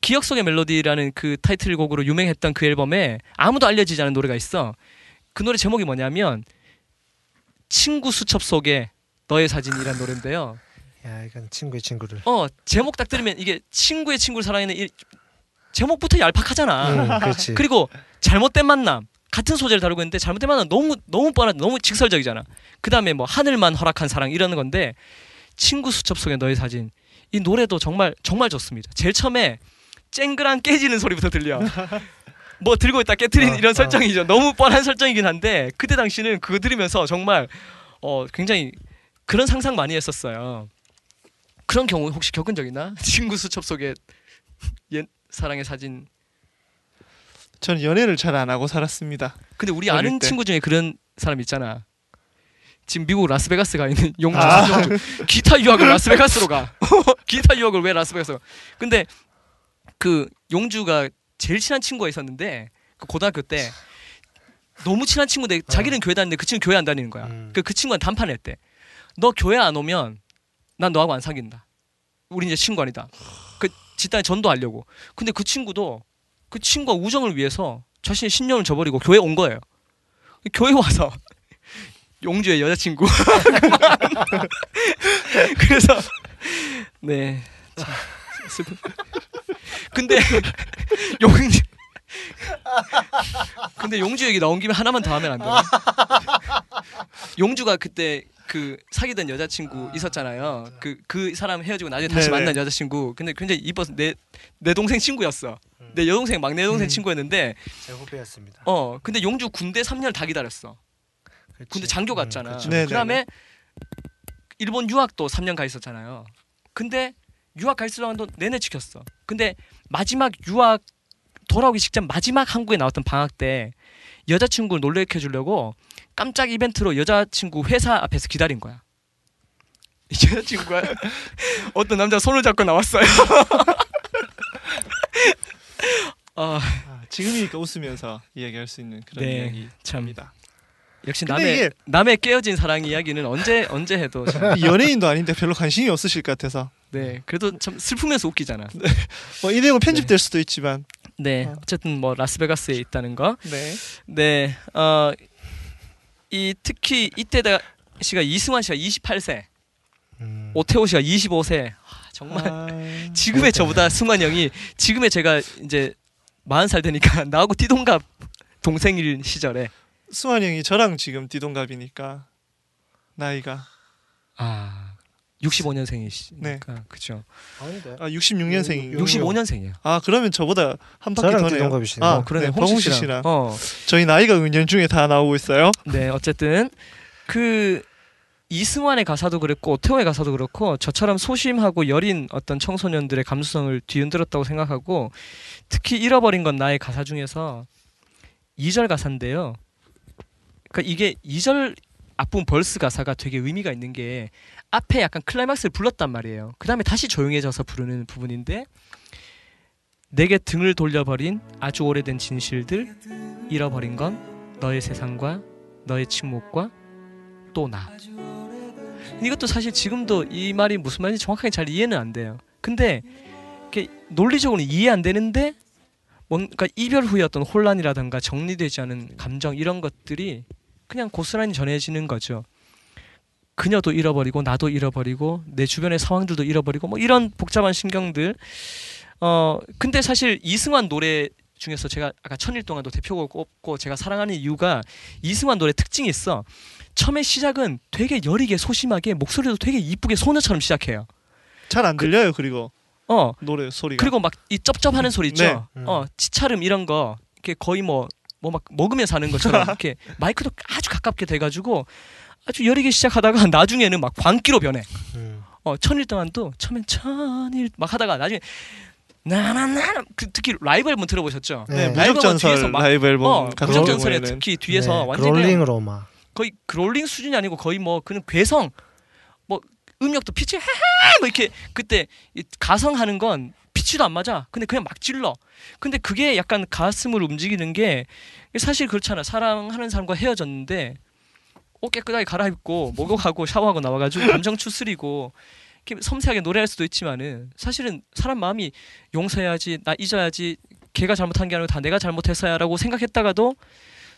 기억 속의 멜로디라는 그 타이틀곡으로 유명했던 그 앨범에 아무도 알려지지 않은 노래가 있어. 그 노래 제목이 뭐냐면 친구 수첩 속에 너의 사진이란 노래인데요. 야, 이건 친구의 친구를. 어 제목 딱 들으면 이게 친구의 친구를 사랑하는 이 제목부터 얄팍하잖아. 음. 그리고 잘못된 만남 같은 소재를 다루고 있는데 잘못된 만남 너무 너무 뻔하다 너무 직설적이잖아. 그 다음에 뭐 하늘만 허락한 사랑 이러는 건데 친구 수첩 속에 너의 사진 이 노래도 정말 정말 좋습니다. 제일 처음에 쨍그랑 깨지는 소리부터 들려. 뭐 들고 있다 깨트린 어, 이런 어. 설정이죠. 너무 뻔한 설정이긴 한데 그때 당시는 그거 들으면서 정말 어 굉장히 그런 상상 많이 했었어요. 그런 경우 혹시 겪은 적 있나? 친구 수첩 속에 옛 사랑의 사진 저는 연애를 잘 안 하고 살았습니다. 근데 우리 아는 때. 친구 중에 그런 사람 있잖아. 지금 미국 라스베가스 가 있는 용주, 아. 기타 유학을 라스베가스로 가. 기타 유학을 왜 라스베가스로? 가? 근데 그 용주가 제일 친한 친구가 있었는데 그 고등학교 때 너무 친한 친구인데 자기는 교회 다니는데 그 친구 교회 안 다니는 거야. 음. 그, 그 친구한테 단판을 했대. 너 교회 안 오면 난 너하고 안 사귄다. 우리 이제 친구 아니다. 그 집단에 전도하려고. 근데 그 친구도 그 친구가 우정을 위해서 자신의 신념을 저버리고 교회 온 거예요. 교회 와서 용주의 여자친구. 그래서 네 자, 슬픈. 근데 용주 근데 용주 얘기 나온 김에 하나만 더 하면 안 돼요? 용주가 그때 그 사귀던 여자친구 있었잖아요. 그 그 사람 헤어지고 나중에 다시 네네. 만난 여자친구. 근데 굉장히 이뻐서 내 내 동생 친구였어. 내 여동생 막내 동생 음. 친구였는데 제 후배였습니다. 어 근데 용주 군대 3년을 다 기다렸어. 그치. 군대 장교 갔잖아. 그치. 네. 그다음에 일본 유학도 3년 가 있었잖아요. 근데 유학 가 있으려고 도 내내 지켰어. 근데 마지막 유학 돌아오기 직전 마지막 한국에 나왔던 방학 때 여자친구를 놀래켜 주려고 깜짝 이벤트로 여자친구 회사 앞에서 기다린 거야. 이 여자친구가 어떤 남자 손을 잡고 나왔어요. 아, 아, 지금이니까 웃으면서 이야기할 수 있는 그런 네, 이야기. 참 역시 남의 이게- 남의 깨어진 사랑 이야기는 언제 언제 해도 참, 연예인도 아닌데 별로 관심이 없으실 것 같아서 네 그래도 참 슬프면서 웃기잖아. 뭐이 내용은 편집될 수도 있지만 네 어. 어쨌든 뭐 라스베가스에 있다는 거. 네. 네. 어, 이 특히 이때 다 씨가 이승환 씨가 28세, 음. 오태호 씨가 25세. 아, 정말 아, 지금의 저보다 승환 형이 지금의 제가 이제 40살 되니까 나하고 띠동갑 동생일 시절에 수환 형이 저랑 지금 띠동갑이니까 나이가 아 65년생이시니까 네. 그죠. 아닌데. 아 66년생인 요- 65년생이에요. 아 그러면 저보다 한 바퀴 더네요. 띠동갑이시네. 아 어, 그러네. 네, 홍식 씨랑. 씨랑 어. 저희 나이가 은연 중에 다 나오고 있어요. 네, 어쨌든 그 이승환의 가사도 그랬고 오태호의 가사도 그렇고 저처럼 소심하고 여린 어떤 청소년들의 감수성을 뒤흔들었다고 생각하고 특히 잃어버린 건 나의 가사 중에서 2절 가사인데요. 그러니까 이게 2절 앞부분 벌스 가사가 되게 의미가 있는 게 앞에 약간 클라이막스를 불렀단 말이에요. 그 다음에 다시 조용해져서 부르는 부분인데 내게 등을 돌려버린 아주 오래된 진실들 잃어버린 건 너의 세상과 너의 침묵과 또 나. 이것도 사실 지금도 이 말이 무슨 말인지 정확하게 잘 이해는 안 돼요. 근데 논리적으로 이해 안 되는데 뭔가 이별 후의 어떤 혼란이라든가 정리되지 않은 감정 이런 것들이 그냥 고스란히 전해지는 거죠. 그녀도 잃어버리고 나도 잃어버리고 내 주변의 상황들도 잃어버리고 뭐 이런 복잡한 신경들. 어 근데 사실 이승환 노래 중에서 제가 아까 천일 동안도 대표곡을 꼽고 제가 사랑하는 이유가 이승환 노래 특징이 있어. 처음에 시작은 되게 여리게 소심하게 목소리도 되게 이쁘게 소녀처럼 시작해요. 잘 안 들려요. 그 리고 어 노래 소리가. 그리고 막 이 쩝쩝하는 소리 있죠. 네. 음. 어 치찰음 이런 거 이렇게 거의 뭐 뭐 막 먹으면서 하는 것처럼 이렇게 마이크도 아주 가깝게 돼가지고 아주 여리게 시작하다가 나중에는 막 광기로 변해. 음. 어 천일 동안도 처음엔 천일 막 하다가 나중에 나나나 그 특히 라이브 앨범 들어보셨죠? 네, 네. 라이브 무적전설 뒤에서 막- 라이브 앨범 어 무적 전설에 경우에는 특히 뒤에서 네, 완전 그냥 growling으로 막. 거의 growling 수준이 아니고 거의 뭐 그는 괴성 뭐 음역도 피치 하하 뭐 이렇게 그때 이 가성하는 건 피치도 안 맞아. 근데 그냥 막 질러. 근데 그게 약간 가슴을 움직이는 게 사실 그렇잖아. 사랑하는 사람과 헤어졌는데 옷 깨끗하게 갈아입고 목욕하고 샤워하고 나와가지고 감정 추스리고 이렇게 섬세하게 노래할 수도 있지만은 사실은 사람 마음이 용서해야지 나 잊어야지 걔가 잘못한 게 아니고 다 내가 잘못했어야라고 생각했다가도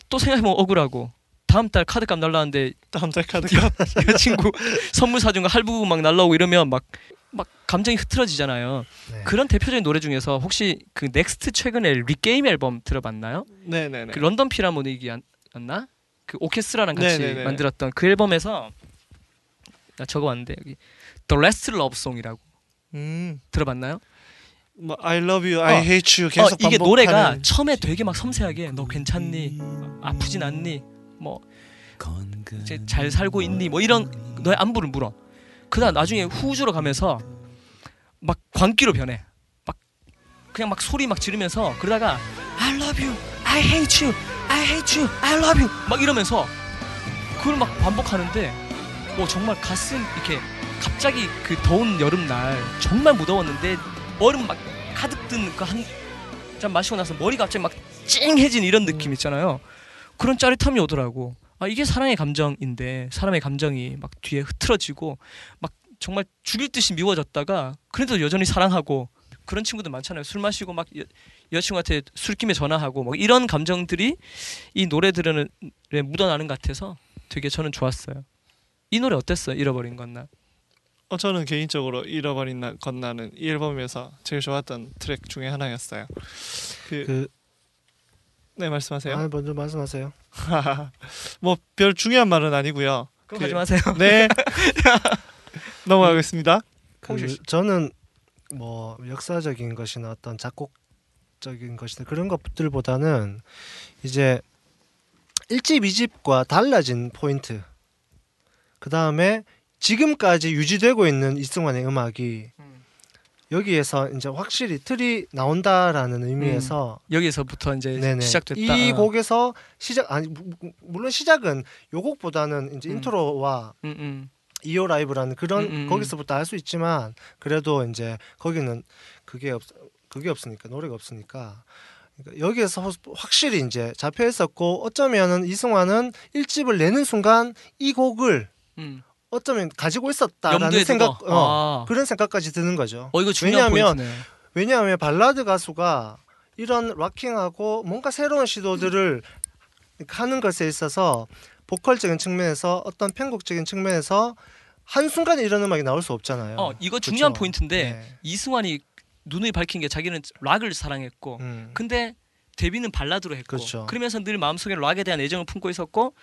또 생각해보면 억울하고 다음 달 카드값 날라왔는데 다음 달 카드가 여자친구 선물 사준 거 할부 막 날라오고 이러면 막 막 감정이 흐트러지잖아요. 네. 그런 대표적인 노래 중에서 혹시 그 넥스트 최근에 Regame 앨범 들어봤나요? 네네네. 그 런던 필하모닉이었나? 그 오케스트라랑 같이 네네네. 만들었던 그 앨범에서 나 적어 왔는데 여기 The Last Love Song이라고 음, 들어봤나요? 뭐 I love you, I 어. hate you 어, 계속 이게 반복하는 노래가 처음에 되게 막 섬세하게 너 괜찮니? 아프진 않니? 뭐 이제 잘 살고 있니? 뭐 이런 너의 안부를 물어. 그다음 나중에 후주로 가면서 막 광기로 변해. 막 그냥 막 소리 막 지르면서 그러다가 I love you, I hate you, I hate you, I love you 막 이러면서 그걸 막 반복하는데 뭐 정말 가슴 이렇게 갑자기 그 더운 여름날 정말 무더웠는데 얼음 막 가득 든 그 한 잔 마시고 나서 머리가 갑자기 막 찡해진 이런 느낌 있잖아요. 그런 짜릿함이 오더라고. 아 이게 사랑의 감정인데 사람의 감정이 막 뒤에 흐트러지고 막 정말 죽일 듯이 미워졌다가 그래도 여전히 사랑하고 그런 친구들 많잖아요. 술 마시고 막 여, 여자친구한테 술김에 전화하고 뭐 이런 감정들이 이 노래들에 묻어나는 것 같아서 되게 저는 좋았어요. 이 노래 어땠어요? 잃어버린 건 나. 어, 저는 개인적으로 잃어버린 나, 건나는 이 앨범에서 제일 좋았던 트랙 중에 하나였어요. 그, 그 네 말씀하세요. 아, 먼저 말씀하세요. 뭐 별 중요한 말은 아니고요. 그럼 그- 하지 마세요. 네. 넘어가겠습니다. 그. 저는 뭐 역사적인 것이나 어떤 작곡적인 것이나 그런 것들보다는 이제 1집, 2집과 달라진 포인트. 그 다음에 지금까지 유지되고 있는 이승환의 음악이 음. 여기에서 이제 확실히 틀이 나온다라는 의미에서 여기서부터 이제 네네. 시작됐다. 이 어. 곡에서 시작 아니 물론 시작은 요 곡보다는 이제 음. 인트로와 음, 음. 이오 라이브라는 그런 음, 음, 거기서부터 알 수 있지만 그래도 이제 거기는 그게 없 그게 없으니까 노래가 없으니까 그러니까 여기에서 확실히 이제 잡혀 있었고 어쩌면은 이승환은 1집을 내는 순간 이 곡을 음. 어쩌면 가지고 있었다라는 생각. 어, 아. 그런 생각까지 드는 거죠. 어 이거 중요한 왜냐하면 포인트네. 왜냐하면 발라드 가수가 이런 락킹하고 뭔가 새로운 시도들을 하는 것에 있어서 보컬적인 측면에서 어떤 편곡적인 측면에서 한 순간에 이런 음악이 나올 수 없잖아요. 어 이거 중요한 그쵸? 포인트인데 네. 이승환이 눈을 밝힌 게 자기는 락을 사랑했고 음. 근데 데뷔는 발라드로 했고 그렇죠. 러면서늘 마음속에 락에 대한 애정을 품고 있었고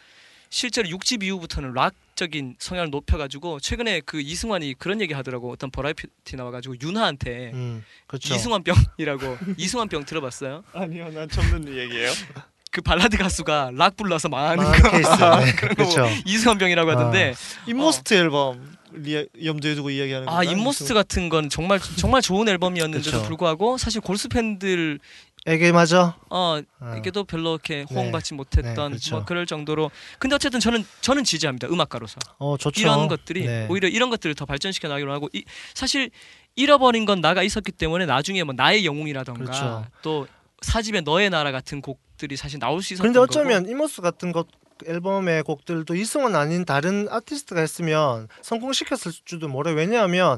실제로 6집 이후부터는 락 적인 성향을 높여가지고 최근에 그 이승환이 그런 얘기 하더라고 어떤 버라이어티 나와가지고 윤하한테 음, 그렇죠. 이승환 병이라고 이승환 병 들어봤어요? 아니요, 난 처음 듣는 얘기예요. 그 발라드 가수가 락 불러서 망하는 거 케이스. 네. 그런 거 그렇죠. 이승환 병이라고 하던데 인모스트 앨범 리, 염두에 두고 이야기하는 아? 인모스트 같은 건 정말 정말 좋은 앨범이었는데도 그쵸. 불구하고 사실 골수 팬들 에게 맞아. 어 어. 이게도 별로 이렇게 호응받지 네, 못했던 그렇죠. 뭐 그럴 정도로 근데 어쨌든 저는 저는 지지합니다 음악가로서 어 좋죠. 이런 것들이 네. 오히려 이런 것들을 더 발전시켜 나가기로 하고 이, 사실 잃어버린 건 나가 있었기 때문에 나중에 뭐 나의 영웅이라던가 그렇죠. 또 사집의 너의 나라 같은 곡들이 사실 나올 수 있었던 그런데 거고 어쩌면 이모스 같은 것 앨범의 곡들도 이승환 아닌 다른 아티스트가 했으면 성공시켰을 줄도 모르. 왜냐하면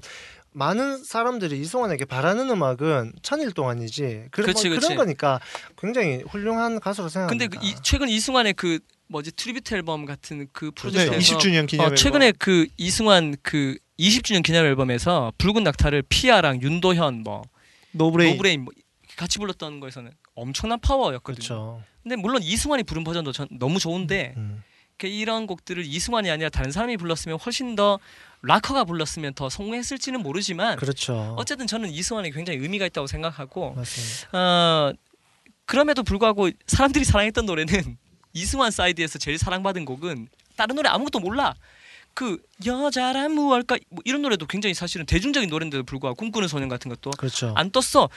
많은 사람들이 이승환에게 바라는 음악은 천일 동안이지. 그런, 그치, 뭐 그치. 그런 거니까 굉장히 훌륭한 가수로 근데 생각합니다. 그 이, 최근 이승환의 그 뭐지 tribute 앨범 같은 그 네, 프로젝트에서 20주년 기념 어, 앨범. 최근에 그 이승환 그 20주년 기념 앨범에서 붉은 낙타를 피아랑 윤도현 뭐 노브레인. 노브레인 뭐 같이 불렀던 거에서는 엄청난 파워였거든요. 그렇죠. 근데 물론 이승환이 부른 버전도 전 너무 좋은데 음. 그 이런 곡들을 이승환이 아니라 다른 사람이 불렀으면 훨씬 더 락커가 불렀으면 더 성공했을지는 모르지만 그렇죠. 어쨌든 저는 이승환이 굉장히 의미가 있다고 생각하고 맞습니다. 어, 그럼에도 불구하고 사람들이 사랑했던 노래는 이승환 사이드에서 제일 사랑받은 곡은 다른 노래 아무것도 몰라. 그 여자란 무얼까 뭐 이런 노래도 굉장히 사실은 대중적인 노래인데도 불구하고 꿈꾸는 소년 같은 것도 그렇죠. 안 떴어.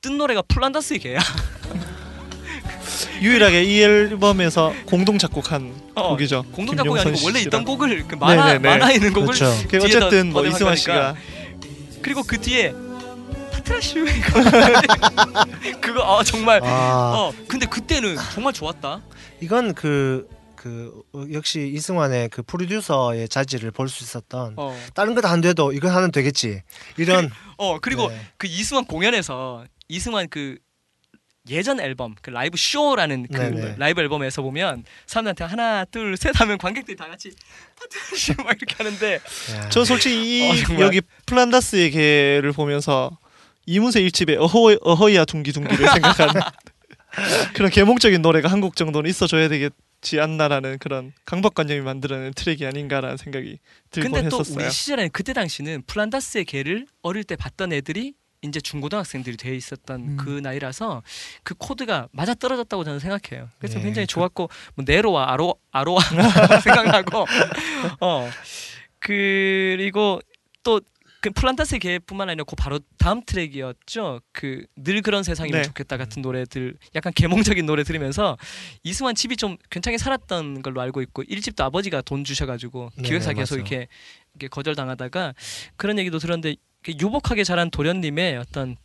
뜬 노래가 플란다스의 개야. 유일하게 이 앨범에서 공동 작곡한 어, 곡이죠. 공동 작곡이 아니고 원래. 있던 곡을 그 만화 네네네. 만화에 있는 곡을 그렇죠. 어쨌든 뭐 이승환. 씨가 그리고 그 뒤에 파트라슈 그거 어 정말 아 어 근데 그때는 정말 좋았다. 이건 그. 그 어, 역시 이승환의 그 프로듀서의 자질을 볼 수 있었던 어. 다른 거 다 안 돼도 이건 하면 되겠지 이런 어 그리고 네. 그 이승환 공연에서 이승환 그 예전 앨범 그 라이브 쇼라는 그 네네. 라이브 앨범에서 보면 사람들한테 하나 둘 셋 하면 관객들이 다 같이 파트라슈 막 이렇게 하는데 야. 저 솔직히 이 어. 여기 플란다스의 개를 보면서 이문세 일집의 어허, 어허이야 둥기둥기를 생각한 그런 계몽적인 노래가 한 곡 정도는 있어줘야 되겠지 않나라는 그런 강박관념이 만들어낸 트랙이 아닌가라는 생각이 들곤 근데 또 했었어요. 우리 시절에 그때 당시는 플란다스의 개를 어릴 때 봤던 애들이 이제 중고등학생들이 돼 있었던 음. 그 나이라서 그 코드가 맞아 떨어졌다고 저는 생각해요. 그래서 네, 굉장히 그- 좋았고 뭐 네로와 아로 아로와 생각나고 어 그리고 또 그 플란타스의 개뿐만 아니라 그 바로 다음 트랙이었죠. 그 늘 그런 세상이면 네. 좋겠다 같은 노래들 약간 개몽적인 노래 들으면서 이승환 집이 좀 괜찮게 살았던 걸로 알고 있고 일집도 아버지가 돈 주셔가지고 네, 기획사 네, 계속 맞아요. 이렇게, 이렇게 거절당하다가 그런 얘기도 들었는데 유복하게 자란 도련님의 어떤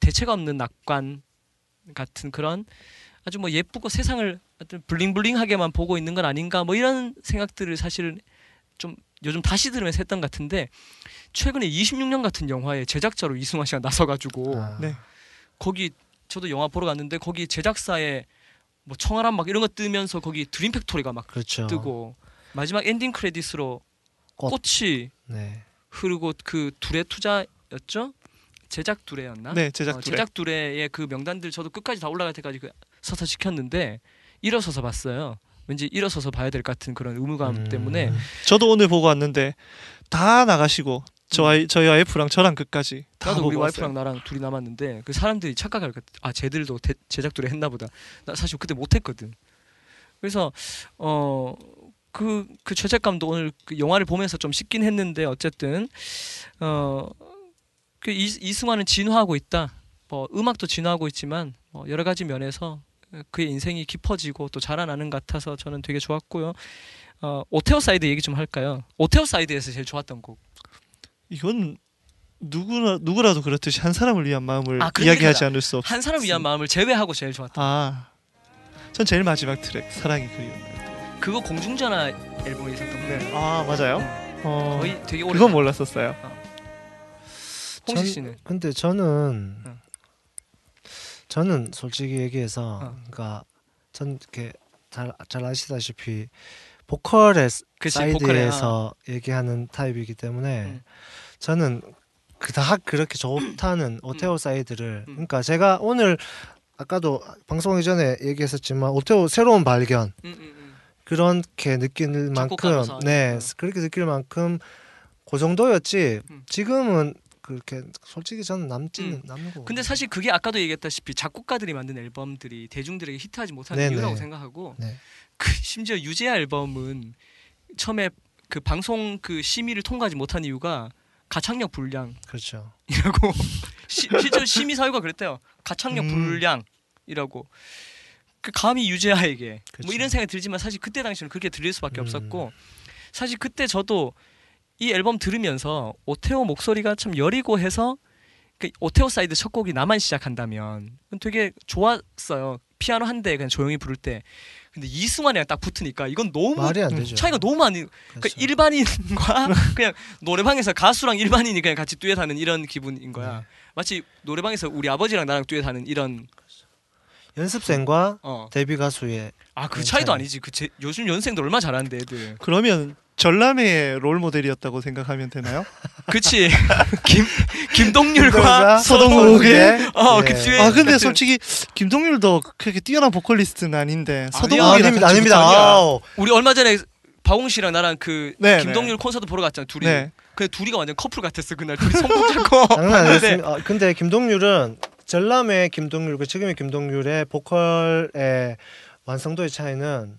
대체가 없는 낙관 같은 그런 아주 뭐 예쁘고 세상을 어떤 bling bling하게만 보고 있는 건 아닌가 뭐 이런 생각들을 사실 좀 요즘 다시 들으면서 했던 것 같은데 최근에 26년 같은 영화의 제작자로 이승환 씨가 나서가지고 아, 네. 거기 저도 영화 보러 갔는데 거기 제작사에 뭐 청어람 막 이런 거 뜨면서 거기 드림 팩토리가 막 그렇죠. 뜨고 마지막 엔딩 크레딧으로 꽃. 꽃이 네. 그리고 그 둘의 투자였죠. 제작 두레였나? 네, 제작 어, 두레. 제작 두레의 그 명단들 저도 끝까지 다 올라갈 때까지 그 서서 시켰는데 일어서서 봤어요. 왠지 일어서서 봐야 될 것 같은 그런 의무감 음. 때문에 저도 오늘 보고 왔는데 다 나가시고 저희 저희 와이프랑 저랑 끝까지 다 나도 우리 왔어요. 와이프랑 나랑 둘이 남았는데 그 사람들이 착각할 것 같아. 아 쟤들도 대- 제작 두레 했나 보다. 나 사실 그때 못 했거든. 그래서 어. 그, 그 죄책감도 오늘 그 영화를 보면서 좀 씻긴 했는데 어쨌든 어, 그 이, 이승환은 진화하고 있다. 뭐 음악도 진화하고 있지만 뭐 여러 가지 면에서 그의 인생이 깊어지고 또 자라나는 것 같아서 저는 되게 좋았고요. 어, 오태호 사이드 얘기 좀 할까요? 오태호 사이드에서 제일 좋았던 곡. 이건 누구나 누구라도 그렇듯이 한 사람을 위한 마음을 아, 이야기하지. 않을 수 없. 한 사람 위한 마음을 제외하고 제일 좋았다. 아, 전 제일 마지막 트랙 사랑이 그리운. 그거 공중전화 앨범에 있었던 거. 네. 아 맞아요. 어, 거의 되게 오래. 그건 몰랐었어요. 홍식 전- 씨는 근데 저는 응. 저는 솔직히 얘기해서 어. 그러니까 전 이렇게 잘, 잘 아시다시피 보컬의 그치 보컬에 아, 사이드에서 얘기하는 타입이기 때문에 음. 저는 그닥 그렇게 좋다는 오태호 사이드를 음. 그러니까 제가 오늘 아까도 방송하기 전에 얘기했었지만 오태호 새로운 발견 음, 음, 음. 그렇게 느낄 만큼 네 음. 그렇게 느낄 만큼 그 정도였지 음. 지금은 그렇게 솔직히 저는 남지는 음. 남는 거 근데 사실 그게 아까도 얘기했다시피 작곡가들이 만든 앨범들이 대중들에게 히트하지 못하는 네네. 이유라고 생각하고 네. 그 심지어 유재하 앨범은 처음에 그 방송 그 심의를 통과하지 못한 이유가 가창력 불량이라고 그렇죠 시, 실제로 심의 사유가 그랬대요. 가창력 음. 불량이라고. 그 감히 유재하에게 그쵸. 뭐 이런 생각이 들지만 사실 그때 당시는 그렇게 들릴 수밖에 음. 없었고 사실 그때 저도 이 앨범 들으면서 오태호 목소리가 참 여리고 해서 그 오태호 사이드 첫 곡이 나만 시작한다면 되게 좋았어요. 피아노 한 대 그냥 조용히 부를 때. 근데 이승환이랑 딱 붙으니까 이건 너무 말이 안 음, 되죠 차이가 너무 많이 그러니까 그렇죠. 일반인과 그냥 노래방에서 가수랑 일반인이 그냥 같이 듀엣하는 이런 기분인 거야. 네. 마치 노래방에서 우리 아버지랑 나랑 듀엣하는 이런 연습생과 어. 데뷔 가수의 아 그 차이도 차이. 아니지. 그 제, 요즘 연생들 얼마 잘하는데 애들. 그러면 전람회의 롤 모델이었다고 생각하면 되나요? 그치. 김 김동률과 김동률과 서동욱의 어, 네. 그 듀엣. 아 근데 솔직히 김동률도 그렇게 뛰어난 보컬리스트는 아닌데 아니야, 서동욱이랑 아닙니다 아닙니다 우리 얼마 전에 바공 씨랑 나랑 그 네, 김동률 콘서트 보러 갔잖아. 둘이. 네. 근데 둘이가 완전 커플 같았어 그날. 둘이 손 잡고. 장난 아니었습니다 아, 근데 김동률은 전람회 김동률 그 지금의 김동률의 보컬의 완성도의 차이는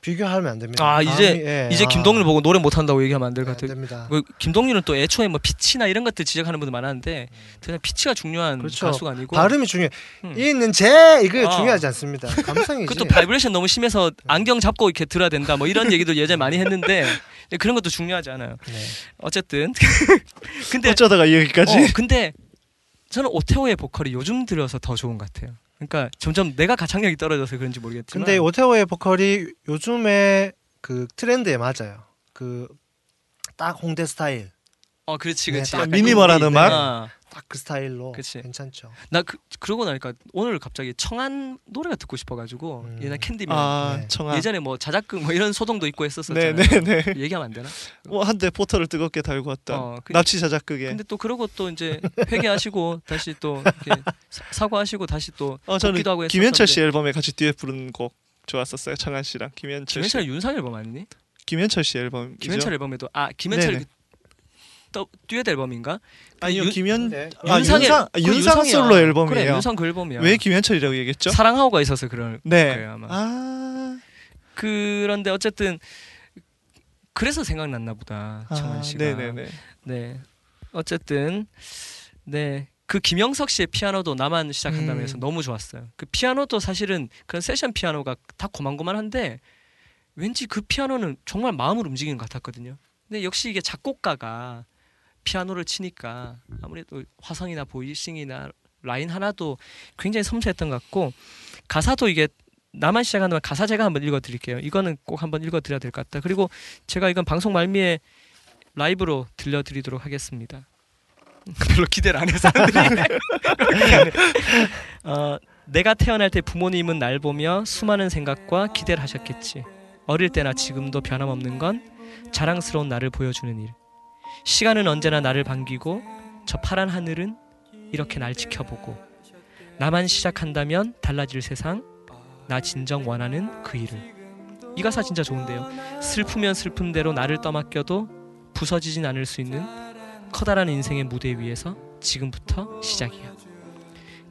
비교하면 안 됩니다 아, 이제- 감히, 예, 이제 아, 김동률 보고 노래 못 한다고 얘기하면 안될 네, 것안 같아. 됩니다 그 김동률은 또 애초에 뭐 피치나 이런 것들 지적하는 분들 많았는데 그냥 피치가 중요한 그렇죠. 가수가 아니고 발음이 중요해 음. 이 있는 제 이거 어. 중요하지 않습니다 감성이지 그것도 바이브레이션 너무 심해서 안경 잡고 이렇게 들어야 된다 뭐 이런 얘기도 예전에 많이 했는데 그런 것도 중요하지 않아요. 네. 어쨌든 근데 어쩌다가 여기까지 어, 근데 저는 오테오의 보컬이 요즘 들어서 더 좋은 것 같아요. 그러니까 점점 내가 가창력이 떨어져서 그런지 모르겠지만 근데 오테오의 보컬이 요즘에 그 트렌드에 맞아요 그 딱 홍대 스타일 어 그렇지 네, 그렇지 딱 약간 미니멀한 음악? 네. 아, 딱그 스타일로 그치. 괜찮죠 나 그, 그러고 나니까 오늘 갑자기 청한 노래가 듣고 싶어가지고 음. 옛날 캔디맨 아 네. 예전에 뭐 자작극 뭐 이런 소동도 있고 했었었잖아요. 네네네 얘기하면 안 되나? 뭐 한때 포터를 뜨겁게 달고 왔던 어, 그- 납치 자작극에 근데 또 그러고 또 이제 회개하시고 다시 또 사- 사과하시고 다시 또 어 저는 하고 김현철 씨. 앨범에 같이 듀엣 부른 곡 좋았었어요 청한 씨랑 김현철 씨 김현철 윤상 앨범 아니니? 김현철 씨 앨범 김현철 앨범에도 아 김현철 네네. 그또 듀엣 앨범인가? 아니요 윤- 김현 네. 아, 윤상의- 윤상 그거 윤상 윤상이야. 솔로 앨범이에요 그래 윤상 그 앨범이야. 왜 김현철이라고 얘기했죠? 사랑하고가 있어서 그럴 네. 거예요 아마. 아, 그런데 어쨌든 그래서 생각났나 보다 아 씨가. 네네네. 네. 어쨌든 네. 그 김영석 씨의 피아노도 나만 시작한다면 해서 음. 너무 좋았어요. 그 피아노도 사실은 그런 세션 피아노가 다 고만고만한데 왠지 그 피아노는 정말 마음을 움직이는 것 같았거든요. 근데 역시 이게 작곡가가 피아노를 치니까 아무래도 화성이나 보이싱이나 라인 하나도 굉장히 섬세했던 것 같고 가사도 이게 나만 시작한다면 가사 제가 한번 읽어드릴게요. 이거는 꼭 한번 읽어드려야 될 것 같다. 그리고 제가 이건 방송 말미에 라이브로 들려드리도록 하겠습니다. 별로 기대를 안 해서 어, 내가 태어날 때 부모님은 날 보며 수많은 생각과 기대를 하셨겠지. 어릴 때나 지금도 변함없는 건 자랑스러운 나를 보여주는 일. 시간은 언제나 나를 반기고 저 파란 하늘은 이렇게 날 지켜보고 나만 시작한다면 달라질 세상 나 진정 원하는 그 일을 이 가사 진짜 좋은데요. 슬프면 슬픈 대로 나를 떠맡겨도 부서지진 않을 수 있는 커다란 인생의 무대 위에서 지금부터 시작이야.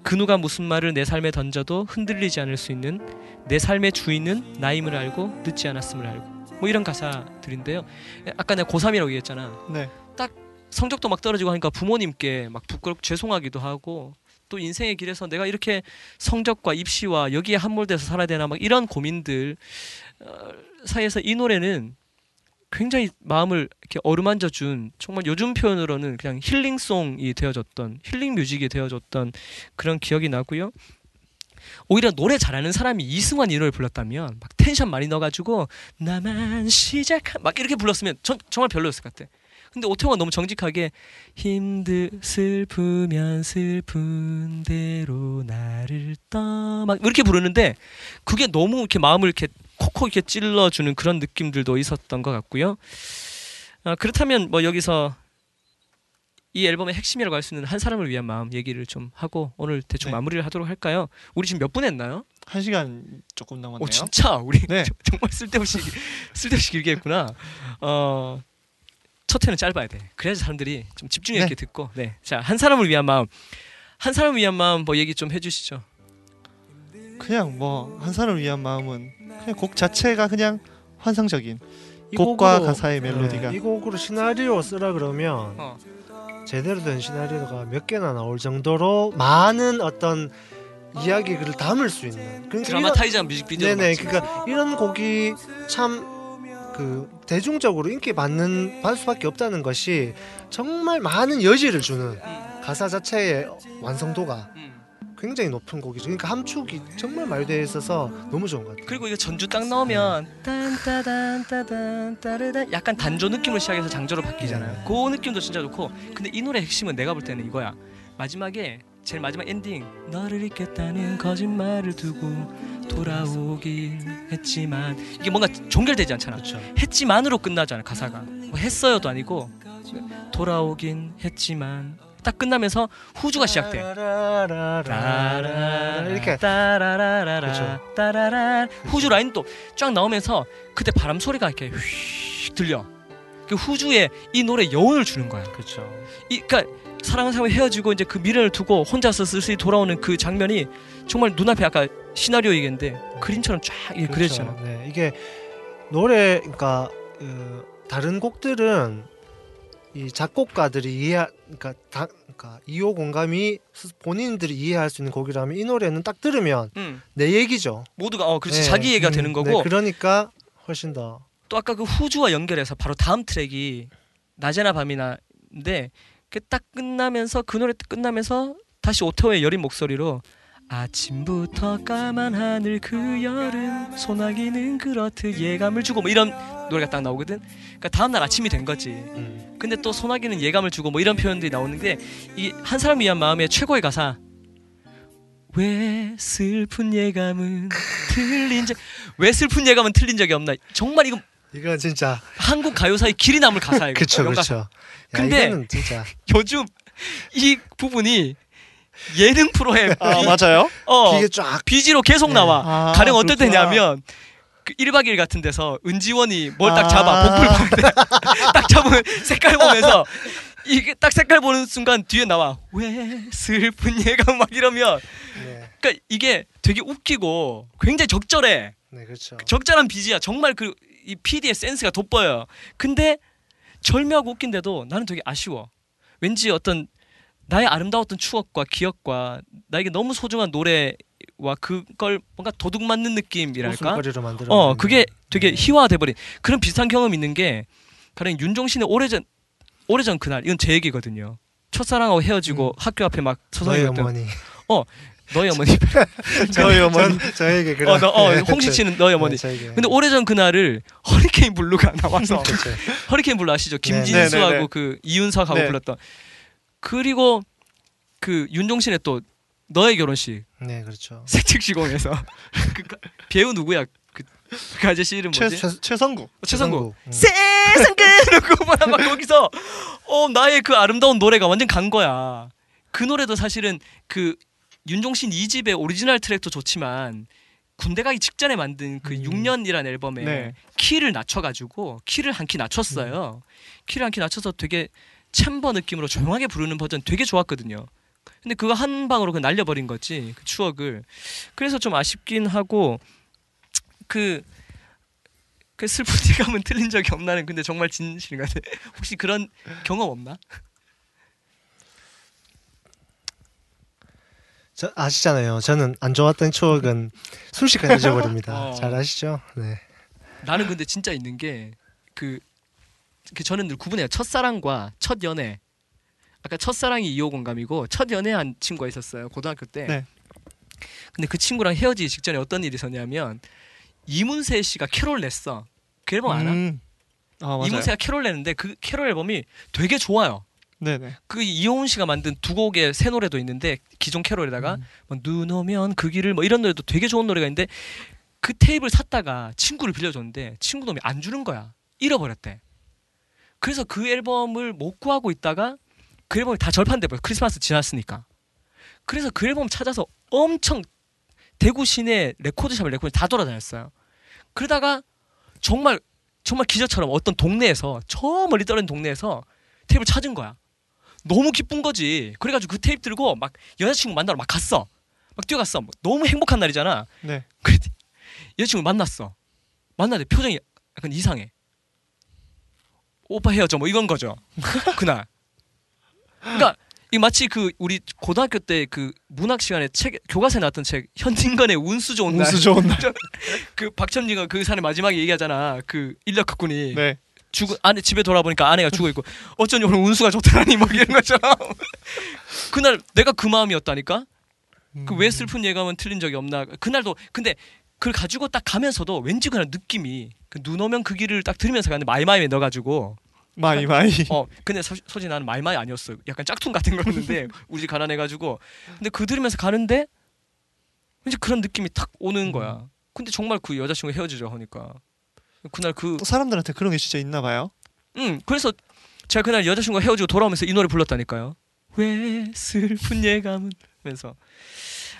그 누가 무슨 말을 내 삶에 던져도 흔들리지 않을 수 있는 내 삶의 주인은 나임을 알고 늦지 않았음을 알고. 뭐 이런 가사들인데요. 아까 내가 고3이라고 얘기했잖아. 네. 성적도 막 떨어지고 하니까 부모님께 막 부끄럽고 죄송하기도 하고 또 인생의 길에서 내가 이렇게 성적과 입시와 여기에 함몰돼서 살아야 되나 막 이런 고민들 어, 사이에서 이 노래는 굉장히 마음을 이렇게 어루만져 준 정말 요즘 표현으로는 그냥 힐링송이 되어줬던 힐링 뮤직이 되어줬던 그런 기억이 나고요. 오히려 노래 잘하는 사람이 이승환 이 노래 불렀다면 막 텐션 많이 넣어가지고 나만 시작한 막 이렇게 불렀으면 전 정말 별로였을 것 같아. 근데 오태호가 너무 정직하게 힘들 슬프면 슬픈 대로 나를 떠막 이렇게 부르는데 그게 너무 이렇게 마음을 이렇게 콕콕 이렇게 찔러주는 그런 느낌들도 있었던 것 같고요. 아, 그렇다면 뭐 여기서 이 앨범의 핵심이라고 할 수 있는 한 사람을 위한 마음 얘기를 좀 하고 오늘 대충 네. 마무리를 하도록 할까요? 우리 지금 몇 분 했나요? 한 시간 조금 남았네요. 오 진짜 우리 네. 저- 정말 쓸데없이 쓸데없이 길게 했구나. 어. 첫 회는 짧아야 돼. 그래야지 사람들이 좀 집중 있게 네. 듣고. 네. 자, 한 사람을 위한 마음. 한 사람을 위한 마음 뭐 얘기 좀 해주시죠. 그냥 뭐 한 사람을 위한 마음은 그냥 곡 자체가 그냥 환상적인 이 곡과 곡으로- 가사의 멜로디가 네, 이 곡으로 시나리오 쓰라 그러면 어. 제대로 된 시나리오가 몇 개나 나올 정도로 많은 어떤 이야기를 담을 수 있는 그러니까 드라마타이즈한 뮤직비디오. 네네 그러니까 이런 곡이 참 그 대중적으로 인기 받는 받을 수밖에 없다는 것이 정말 많은 여지를 주는 가사 자체의 완성도가 음. 굉장히 높은 곡이죠. 그러니까 함축이 정말 말 되어 있어서 너무 좋은 것 같아요. 그리고 이거 전주 딱 나오면 딴따단 따르단 약간 단조 느낌으로 시작해서 장조로 바뀌잖아요. 네. 그 느낌도 진짜 좋고. 근데 이 노래 핵심은 내가 볼 때는 이거야. 마지막에 제일 마지막 엔딩 너를 잊겠다는 거짓말을 두고 돌아오긴 했지만 이게 뭔가 종결되지 않잖아. 그렇죠. 했지만으로 끝나잖아 가사가 뭐 했어요도 아니고 돌아오긴 했지만 딱 끝나면서 후주가 시작돼 이렇게 따라라라라 그쵸. 따라라 후주 라인 또 쫙 나오면서 그때 바람 소리가 이렇게 휙 들려 그 후주에 이 노래 여운을 주는 거야 그렇죠. 이 그러니까 사랑하는 사람이 헤어지고 이제 그 미련을 두고 혼자서 쓸쓸히 돌아오는 그 장면이 정말 눈앞에 아까 시나리오 얘기인데 그림처럼 쫙 그려지잖아 그렇죠. 네, 이게 노래 그러니까 그 다른 곡들은 이 작곡가들이 이해 그러니까 다 그러니까 이호 공감이 스- 본인들이 이해할 수 있는 곡이라면 이 노래는 딱 들으면 음, 내 얘기죠. 모두가 어 그렇지. 네, 자기 얘기가 음, 되는 거고. 네, 그러니까 훨씬 더. 또 아까 그 후주와 연결해서 바로 다음 트랙이 낮에나 밤이나인데 그 딱 끝나면서 그 노래 끝나면서 다시 오태호의 여린 목소리로 아침부터 까만 하늘 그 여름 소나기는 그렇듯 예감을 주고 뭐 이런 노래가 딱 나오거든. 그러니까 다음 날 아침이 된 거지. 음, 근데 또 소나기는 예감을 주고 뭐 이런 표현들이 나오는데 이 한 사람 위한 마음의 최고의 가사 왜 슬픈 예감은 틀린 적 왜 슬픈 예감은 틀린 적이 없나 정말 이거 이건 진짜 한국 가요사의 길이 남을 가사예요. 그렇죠 그렇죠. 근데- 이거는 진짜 요즘 이 부분이 예능 프로에 아 비, 맞아요? 어, 이게 쫙 비지로 계속 네. 나와. 아, 가령 어떨. 때냐면 그 1박 2일 같은 데서 은지원이 뭘딱 아. 잡아 복불 보는데 딱 잡으면 색깔 보면서 이게 딱 색깔 보는 순간 뒤에 나와 왜 슬픈 예감 막 이러면 네, 그러니까 이게 되게 웃기고 굉장히 적절해 네 그렇죠. 적절한 비지야 정말 그 이 PD의 센스가 돋보여요 근데 절묘하고 웃긴데도 나는 되게 아쉬워 왠지 어떤 나의 아름다웠던 추억과 기억과 나에게 너무 소중한 노래와 그걸 뭔가 도둑 맞는 느낌이랄까. 어 그게 되게 네. 희화돼버린 그런 비슷한 경험 있는 게 가령 윤종신의 오래전 오래전 그날 이건 제 얘기거든요 첫사랑하고 헤어지고 음. 학교 앞에 막 서성이었던 어머니. 너희 어머니 저희 어머니 전, 저에게 그런. 어, 너, 어 네, 홍식 씨는 너희 어머니 네, 저에게. 근데 오래전 그날을 허리케인 블루가 나와서. 허리케인 블루 아시죠? 네. 김진수하고 네, 네, 네. 그 이윤석하고 네. 불렀던 그리고 그 윤종신의 또 너의 결혼식 네 그렇죠. 색즉시공에서 그 가- 배우 누구야? 그, 그 아저씨 이름 최, 뭐지? 최, 최성국 어, 최성국. 음. 세상 끝 이러고 막 거기서 어 나의 그 아름다운 노래가 완전 간 거야. 그 노래도 사실은 그 윤종신 2집의 오리지널 트랙도 좋지만 군대 가기 직전에 만든 그 음. 6년이라는 앨범에 네. 키를 낮춰가지고 키를 한 키 낮췄어요. 키를 한 키 낮춰서 되게 chamber 느낌으로 조용하게 부르는 버전 되게 좋았거든요. 근데 그거 한 방으로 그 날려버린 거지 그 추억을. 그래서 좀 아쉽긴 하고 그. 그 슬픈 예감은 틀린 적이 없나는 근데 정말 진실인 것 같아. 혹시 그런 경험 없나? 저 아시잖아요. 저는 안 좋았던 추억은 순식간에 잊어버립니다. 어. 잘 아시죠? 네. 나는 근데 진짜 있는 게그 그 저는 늘 구분해요. 첫사랑과 첫 연애. 아까 첫사랑이 이오공감이고 첫 연애한 친구가 있었어요. 고등학교 때. 네. 근데 그 친구랑 헤어지기 직전에 어떤 일이 있었냐면 이문세 씨가 캐롤 냈어. 그 앨범 알아? 음. 아. 이문세가 캐롤 내는데 그 캐롤 앨범이 되게 좋아요. 네네. 그 이영훈 씨가 만든 두 곡의 새 노래도 있는데 기존 캐롤에다가 음. 뭐, 눈 오면 그 길을 뭐 이런 노래도 되게 좋은 노래가 있는데 그 테이프를 샀다가 친구를 빌려줬는데 친구 놈이 안 주는 거야. 잃어버렸대. 그래서 그 앨범을 못 구하고 있다가 그 앨범이 다 절판돼 버려. 크리스마스 지났으니까. 그래서 그 앨범 찾아서 엄청 대구 시내 레코드샵을 레코드 다 돌아다녔어요. 그러다가 정말 정말 기적처럼 어떤 동네에서 저 멀리 떨어진 동네에서 테이프를 찾은 거야 너무 기쁜 거지. 그래가지고 그 테이프 들고 막 여자친구 만나러 막 갔어. 막 뛰어갔어. 뭐 너무 행복한 날이잖아. 네. 그래 여자친구 만났어. 만나는데 표정이 약간 이상해. 오빠 헤어져 뭐 이건 거죠. 그날. 그러니까 이 마치 그 우리 고등학교 때 그 문학 시간에 책 교과서에 나왔던 책 현진건의 운수 좋은 날. 운수 좋은 날. 그 박천지가 그 사람 마지막에 얘기하잖아. 그 인력 학군이 네. 죽은 아내 집에 돌아보니까 아내가 죽어 있고 어쩐지 오늘 운수가 좋더라니 뭐 이런 것처럼. 그날 내가 그 마음이었다니까? 그 음. 왜 슬픈 예감은 틀린 적이 없나. 그날도 근데 그걸 가지고 딱 가면서도 왠지 그냥 느낌이 그 눈 오면 그 길을 딱 들으면서 가는데 마이마이에 넣어가지고. 마이 마이. 어 근데 소, 솔직히 나는 마이 마이 아니었어. 약간 짝퉁 같은 거였는데 우리 집 가난해가지고. 근데 그 들으면서 가는데 왠지 그런 느낌이 탁 오는 거야. 근데 정말 그 여자친구 헤어지자 하니까 그날 그 또 사람들한테 그런 게 진짜 있나 봐요. 응, 그래서 제가 그날 여자친구가 헤어지고 돌아오면서 이 노래 불렀다니까요. 왜 슬픈 예감은 하면서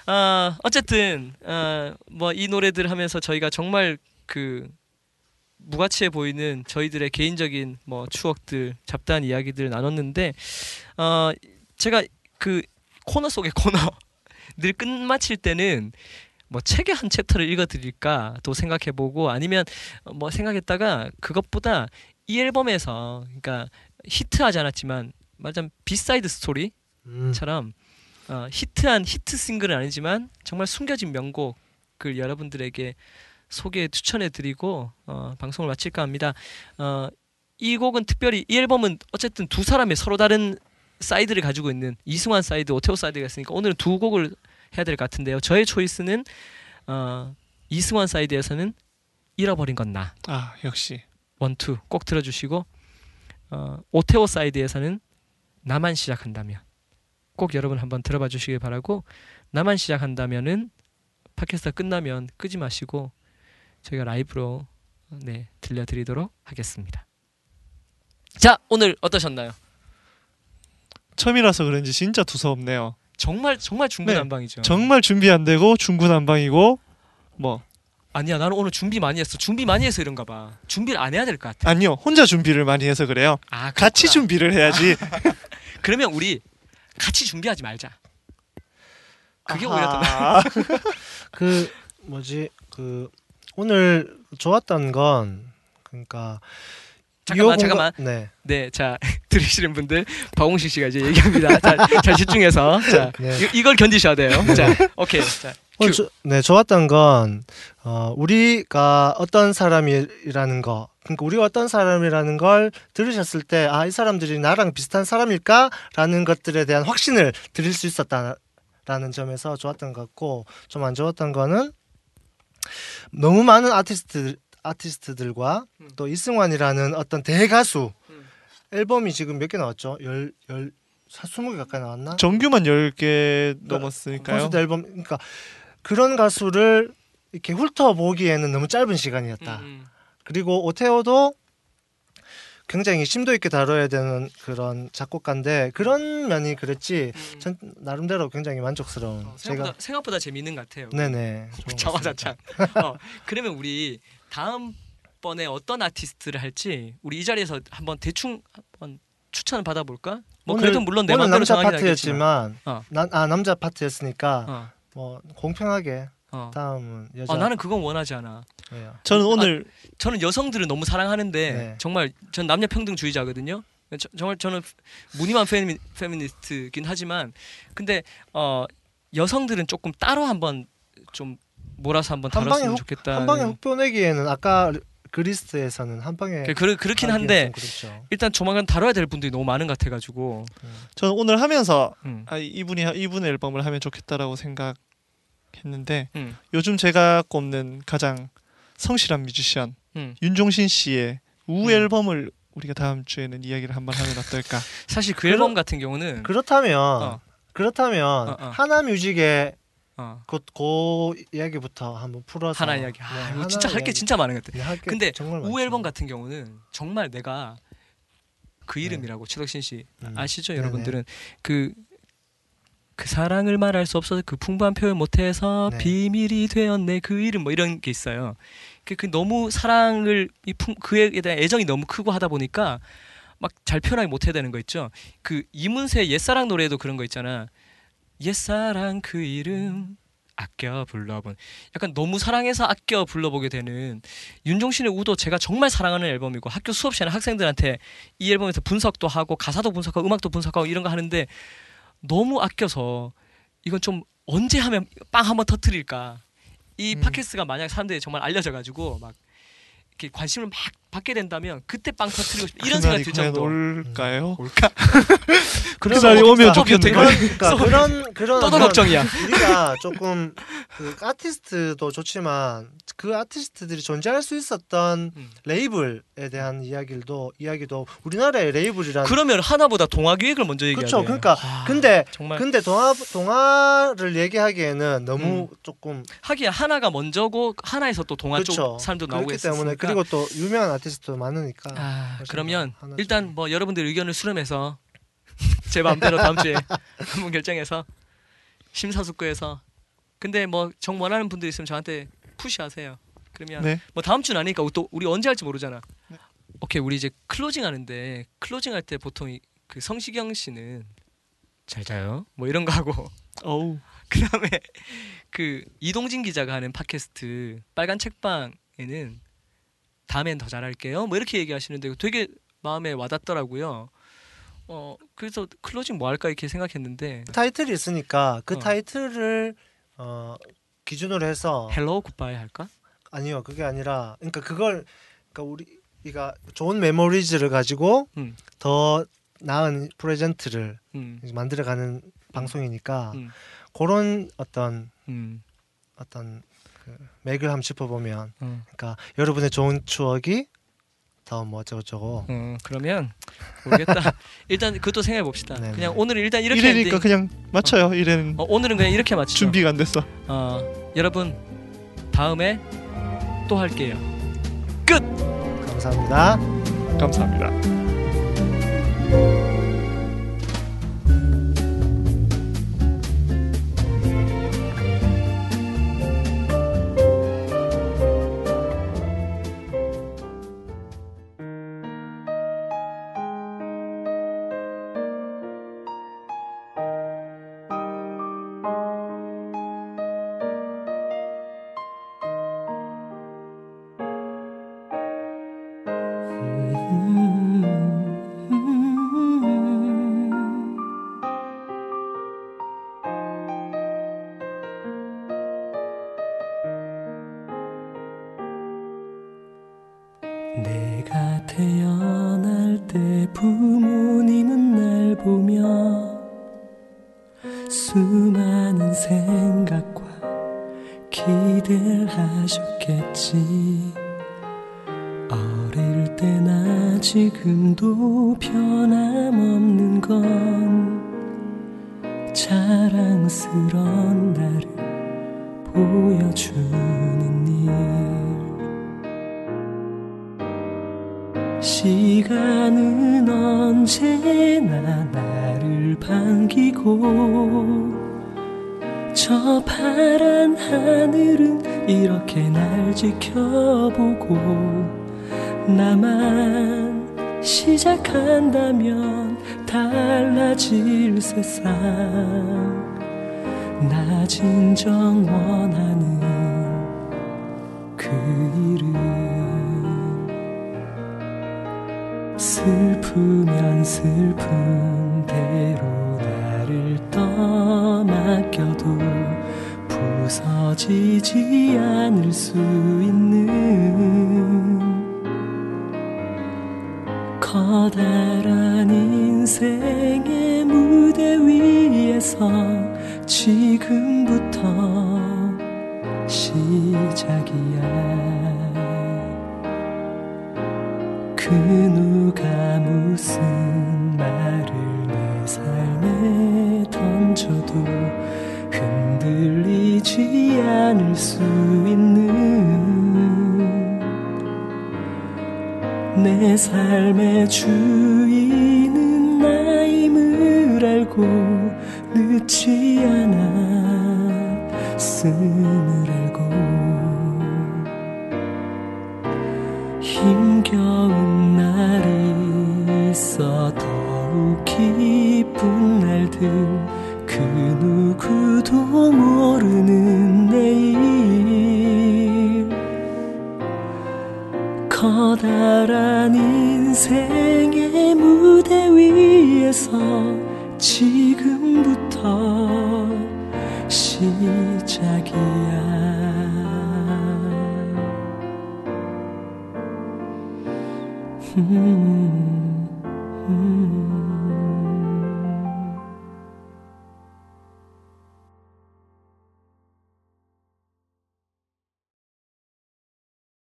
아 어쨌든 아 뭐 이 노래들 하면서 저희가 정말 그 무가치해 보이는 저희들의 개인적인 뭐 추억들 잡다한 이야기들 나눴는데 어 제가 그 코너 속의 코너 늘 끝마칠 때는 뭐 책의 한 챕터를 읽어드릴까 또 생각해보고 아니면 뭐 생각했다가 그것보다 이 앨범에서 그러니까 히트하지 않았지만 말하자면 B-side 스토리처럼 음. 어, 히트한 히트 싱글은 아니지만 정말 숨겨진 명곡을 여러분들에게 소개 추천해드리고 어, 방송을 마칠까 합니다. 어, 이 곡은 특별히 이 앨범은 어쨌든 두 사람의 서로 다른 사이드를 가지고 있는 이승환 사이드, 오태호 사이드가 있으니까 오늘은 두 곡을 해야 될 것 같은데요. 저의 choice는 어, 이승환 사이드에서는 잃어버린 건 나. 아 역시. 원투 꼭 들어주시고 어, 오태호 사이드에서는 나만 시작한다면 꼭 여러분 한번 들어봐 주시길 바라고 나만 시작한다면은 팟캐스트 끝나면 끄지 마시고 저희가 라이브로 네 들려드리도록 하겠습니다. 자 오늘 어떠셨나요? 처음이라서 그런지 진짜 두서없네요. 정말 정말 네, 중구난방이죠. 정말 준비 안 되고 중구난방이고 뭐 아니야 나는 오늘 준비 많이 했어. 준비 많이 해서 이런가 봐. 준비를 안 해야 될 것 같아. 아니요 혼자 준비를 많이 해서 그래요. 아 같이 그렇구나. 준비를 해야지. 그러면 우리 같이 준비하지 말자. 그게 오히려 더 아하. 그 뭐지 그 오늘 좋았던 건 그러니까 잠깐만, 잠깐만. 네. 네, 자 들으시는 분들 박홍식 씨가 이제 얘기합니다. 자, 잘 집중해서 자 네. 이, 이걸 견디셔야 돼요. 자, 오케이. 자, 큐. 조, 네 좋았던 건 어, 우리가 어떤 사람이라는 거 그러니까 우리가 어떤 사람이라는 걸 들으셨을 때 아 이 사람들이 나랑 비슷한 사람일까라는 것들에 대한 확신을 드릴 수 있었다라는 점에서 좋았던 것 같고 좀 안 좋았던 거는 너무 많은 아티스트 아티스트들과 음. 또 이승환이라는 어떤 대가수 음. 앨범이 지금 몇 개 나왔죠? 열열 20개 가까이 나왔나? 정규만 10개 넘었으니까요. 콘서트 앨범 그러니까 그런 가수를 이렇게 훑어보기에는 너무 짧은 시간이었다. 음, 그리고 오테오도 굉장히 심도 있게 다뤄야 되는 그런 작곡가인데 그런 면이 그랬지 음. 전 나름대로 굉장히 만족스러운 어, 생각보다, 제가 생각보다 재밌는 것 같아요. 네네 자화자찬. 어, 그러면 우리 다음 번에 어떤 아티스트를 할지 우리 이 자리에서 한번 대충 한번 추천을 받아볼까? 뭐 오늘- 그래도 물론 내 오늘 마음대로 남자. 파트였지만 어. 난, 아 남자 파트였으니까 어, 뭐 공평하게 어. 다음은 여자 어, 나는 그건 원하지 않아. 예요. 저는 오늘 저는 여성들을 너무 사랑하는데 네. 정말 전 남녀 평등주의자거든요. 저- 정말 저는 무늬만 페미, 페미니스트긴 하지만 근데 어 여성들은 조금 따로 한번 좀 몰아서 한번 다뤘으면 훅- 좋겠다. 한 방에 훅 보내기에는 아까 그리스에서는 한 방에 그, 그, 그렇긴 한데 좀 그렇죠. 일단 조만간 다뤄야 될 분들이 너무 많은 것 같아가지고. 저는 오늘 하면서 음. 아, 이분이 이분의 앨범을 하면 좋겠다라고 생각했는데 음. 요즘 제가 꼽는 가장 성실한 뮤지션 음. 윤종신 씨의 우 음. 앨범을 우리가 다음 주에는 이야기를 한번 하면 어떨까? 사실 그 그러- 앨범 같은 경우는 그렇다면 어. 그렇다면 어, 어. 하나 뮤직의 어, 그, 그 이야기부터 한번 풀어서 하나 이야기. 아, 네, 이거 진짜 할 게. 진짜 많은 것 같아. 네, 근데 많죠. 앨범 같은 경우는 정말 내가 그 이름이라고 최덕신 씨 음. 아시죠. 여러분들은 그그 사랑을 말할 수 없어서 그 풍부한 표현 못해서 네. 비밀이 되었네 그 이름 뭐 이런 게 있어요. 그, 그 너무 사랑을 이 풍, 그에 대한 애정이 너무 크고 하다 보니까 막 잘 표현하기 못해야 되는 거 있죠. 그 이문세 옛사랑 노래도 그런 거 있잖아. 옛사랑 그 이름 아껴 불러본 약간 너무 사랑해서 아껴 불러보게 되는 윤종신의 우도 제가 정말 사랑하는 앨범이고 학교 수업 시간에 학생들한테 이 앨범에서 분석도 하고 가사도 분석하고 음악도 분석하고 이런 거 하는데 너무 아껴서 이건 좀 언제 하면 빵 한번 터트릴까 이 음. 팟캐스트가 만약 사람들이 정말 알려져 가지고 막 이렇게 관심을 막 받게 된다면 그때 빵 터트리고 싶다 이런 생각이 그날이 들 정도 올까요? 올까? 그런 그날이 거- 오면. 그런 그러니까. 그런 그런 떠도 걱정이야. 우리가 조금 그 아티스트도 좋지만 그 아티스트들이 존재할 수 있었던 음. 레이블에 대한 이야기도 이야기도 우리나라의 레이블이란 그러면 하나보다 동화 기획을 먼저 얘기해야 그렇죠. 돼. 그러니까 아, 근데 정말 근데 동화 동화를 얘기하기에는 너무 조금 하기야 하나가 먼저고 하나에서 또 동화 그렇죠. 쪽 사람도 나오고 있으니까 때문에 그리고 또 유명한 아티스트도 많으니까 아, 그러면 일단 좀- 뭐 여러분들 의견을 수렴해서 제 마음대로 다음 주에 한번 결정해서 심사숙고해서 근데 뭐 정 원하는 분들 있으면 저한테 푸시하세요. 그러면 네. 뭐 다음 주는 아니니까 또 우리 언제 할지 모르잖아. 네. 오케이 우리 이제 closing 하는데 closing 할 때 보통 이- 그 성시경 씨는 잘 자요 뭐 이런 거 하고 어우 그다음에 그 이동진 기자가 하는 팟캐스트 빨간 책방에는 다음엔 더 잘할게요. 뭐 이렇게 얘기하시는데 되게 마음에 와닿더라고요. 어 그래서 closing 뭐 할까 이렇게 생각했는데 타이틀이 있으니까 그 어. 타이틀을 어 기준으로 해서 hello goodbye 할까? 아니요 그게 아니라 그러니까 그걸 그러니까 우리가 좋은 memories를 가지고 음. 더 나은 프레젠트를 음, 만들어가는 방송이니까 음. 그런 어떤 음, 어떤 그 맥을 한번 짚어보면 어, 그러니까 여러분의 좋은 추억이 더뭐 어쩌고 저쩌고 어, 그러면 모르겠다. 일단 그것도 생각해 봅시다. 네네. 그냥 오늘은 일단 이렇게 이래니까 엔딩. 그냥 맞춰요. 이래는 어, 오늘은 그냥 이렇게 마치죠. 준비가 안 됐어. 어, 여러분 다음에 또 할게요. 감사합니다. 감사합니다. 기대를 하셨겠지. 어릴 때나 지금도 변함없는 건 자랑스런 나를 보여주는 일. 시간은 언제나 나를 반기고 저 파란 하늘은 이렇게 날 지켜보고 나만 시작한다면 달라질 세상. 나 진정 원하는 그 이름 슬프면 슬픈 대로 떠맡겨도 부서지지 않을 수 있는 커다란 인생의 무대 위에서 지금 내 삶의 주인은 나임을 알고 늦지 쓴을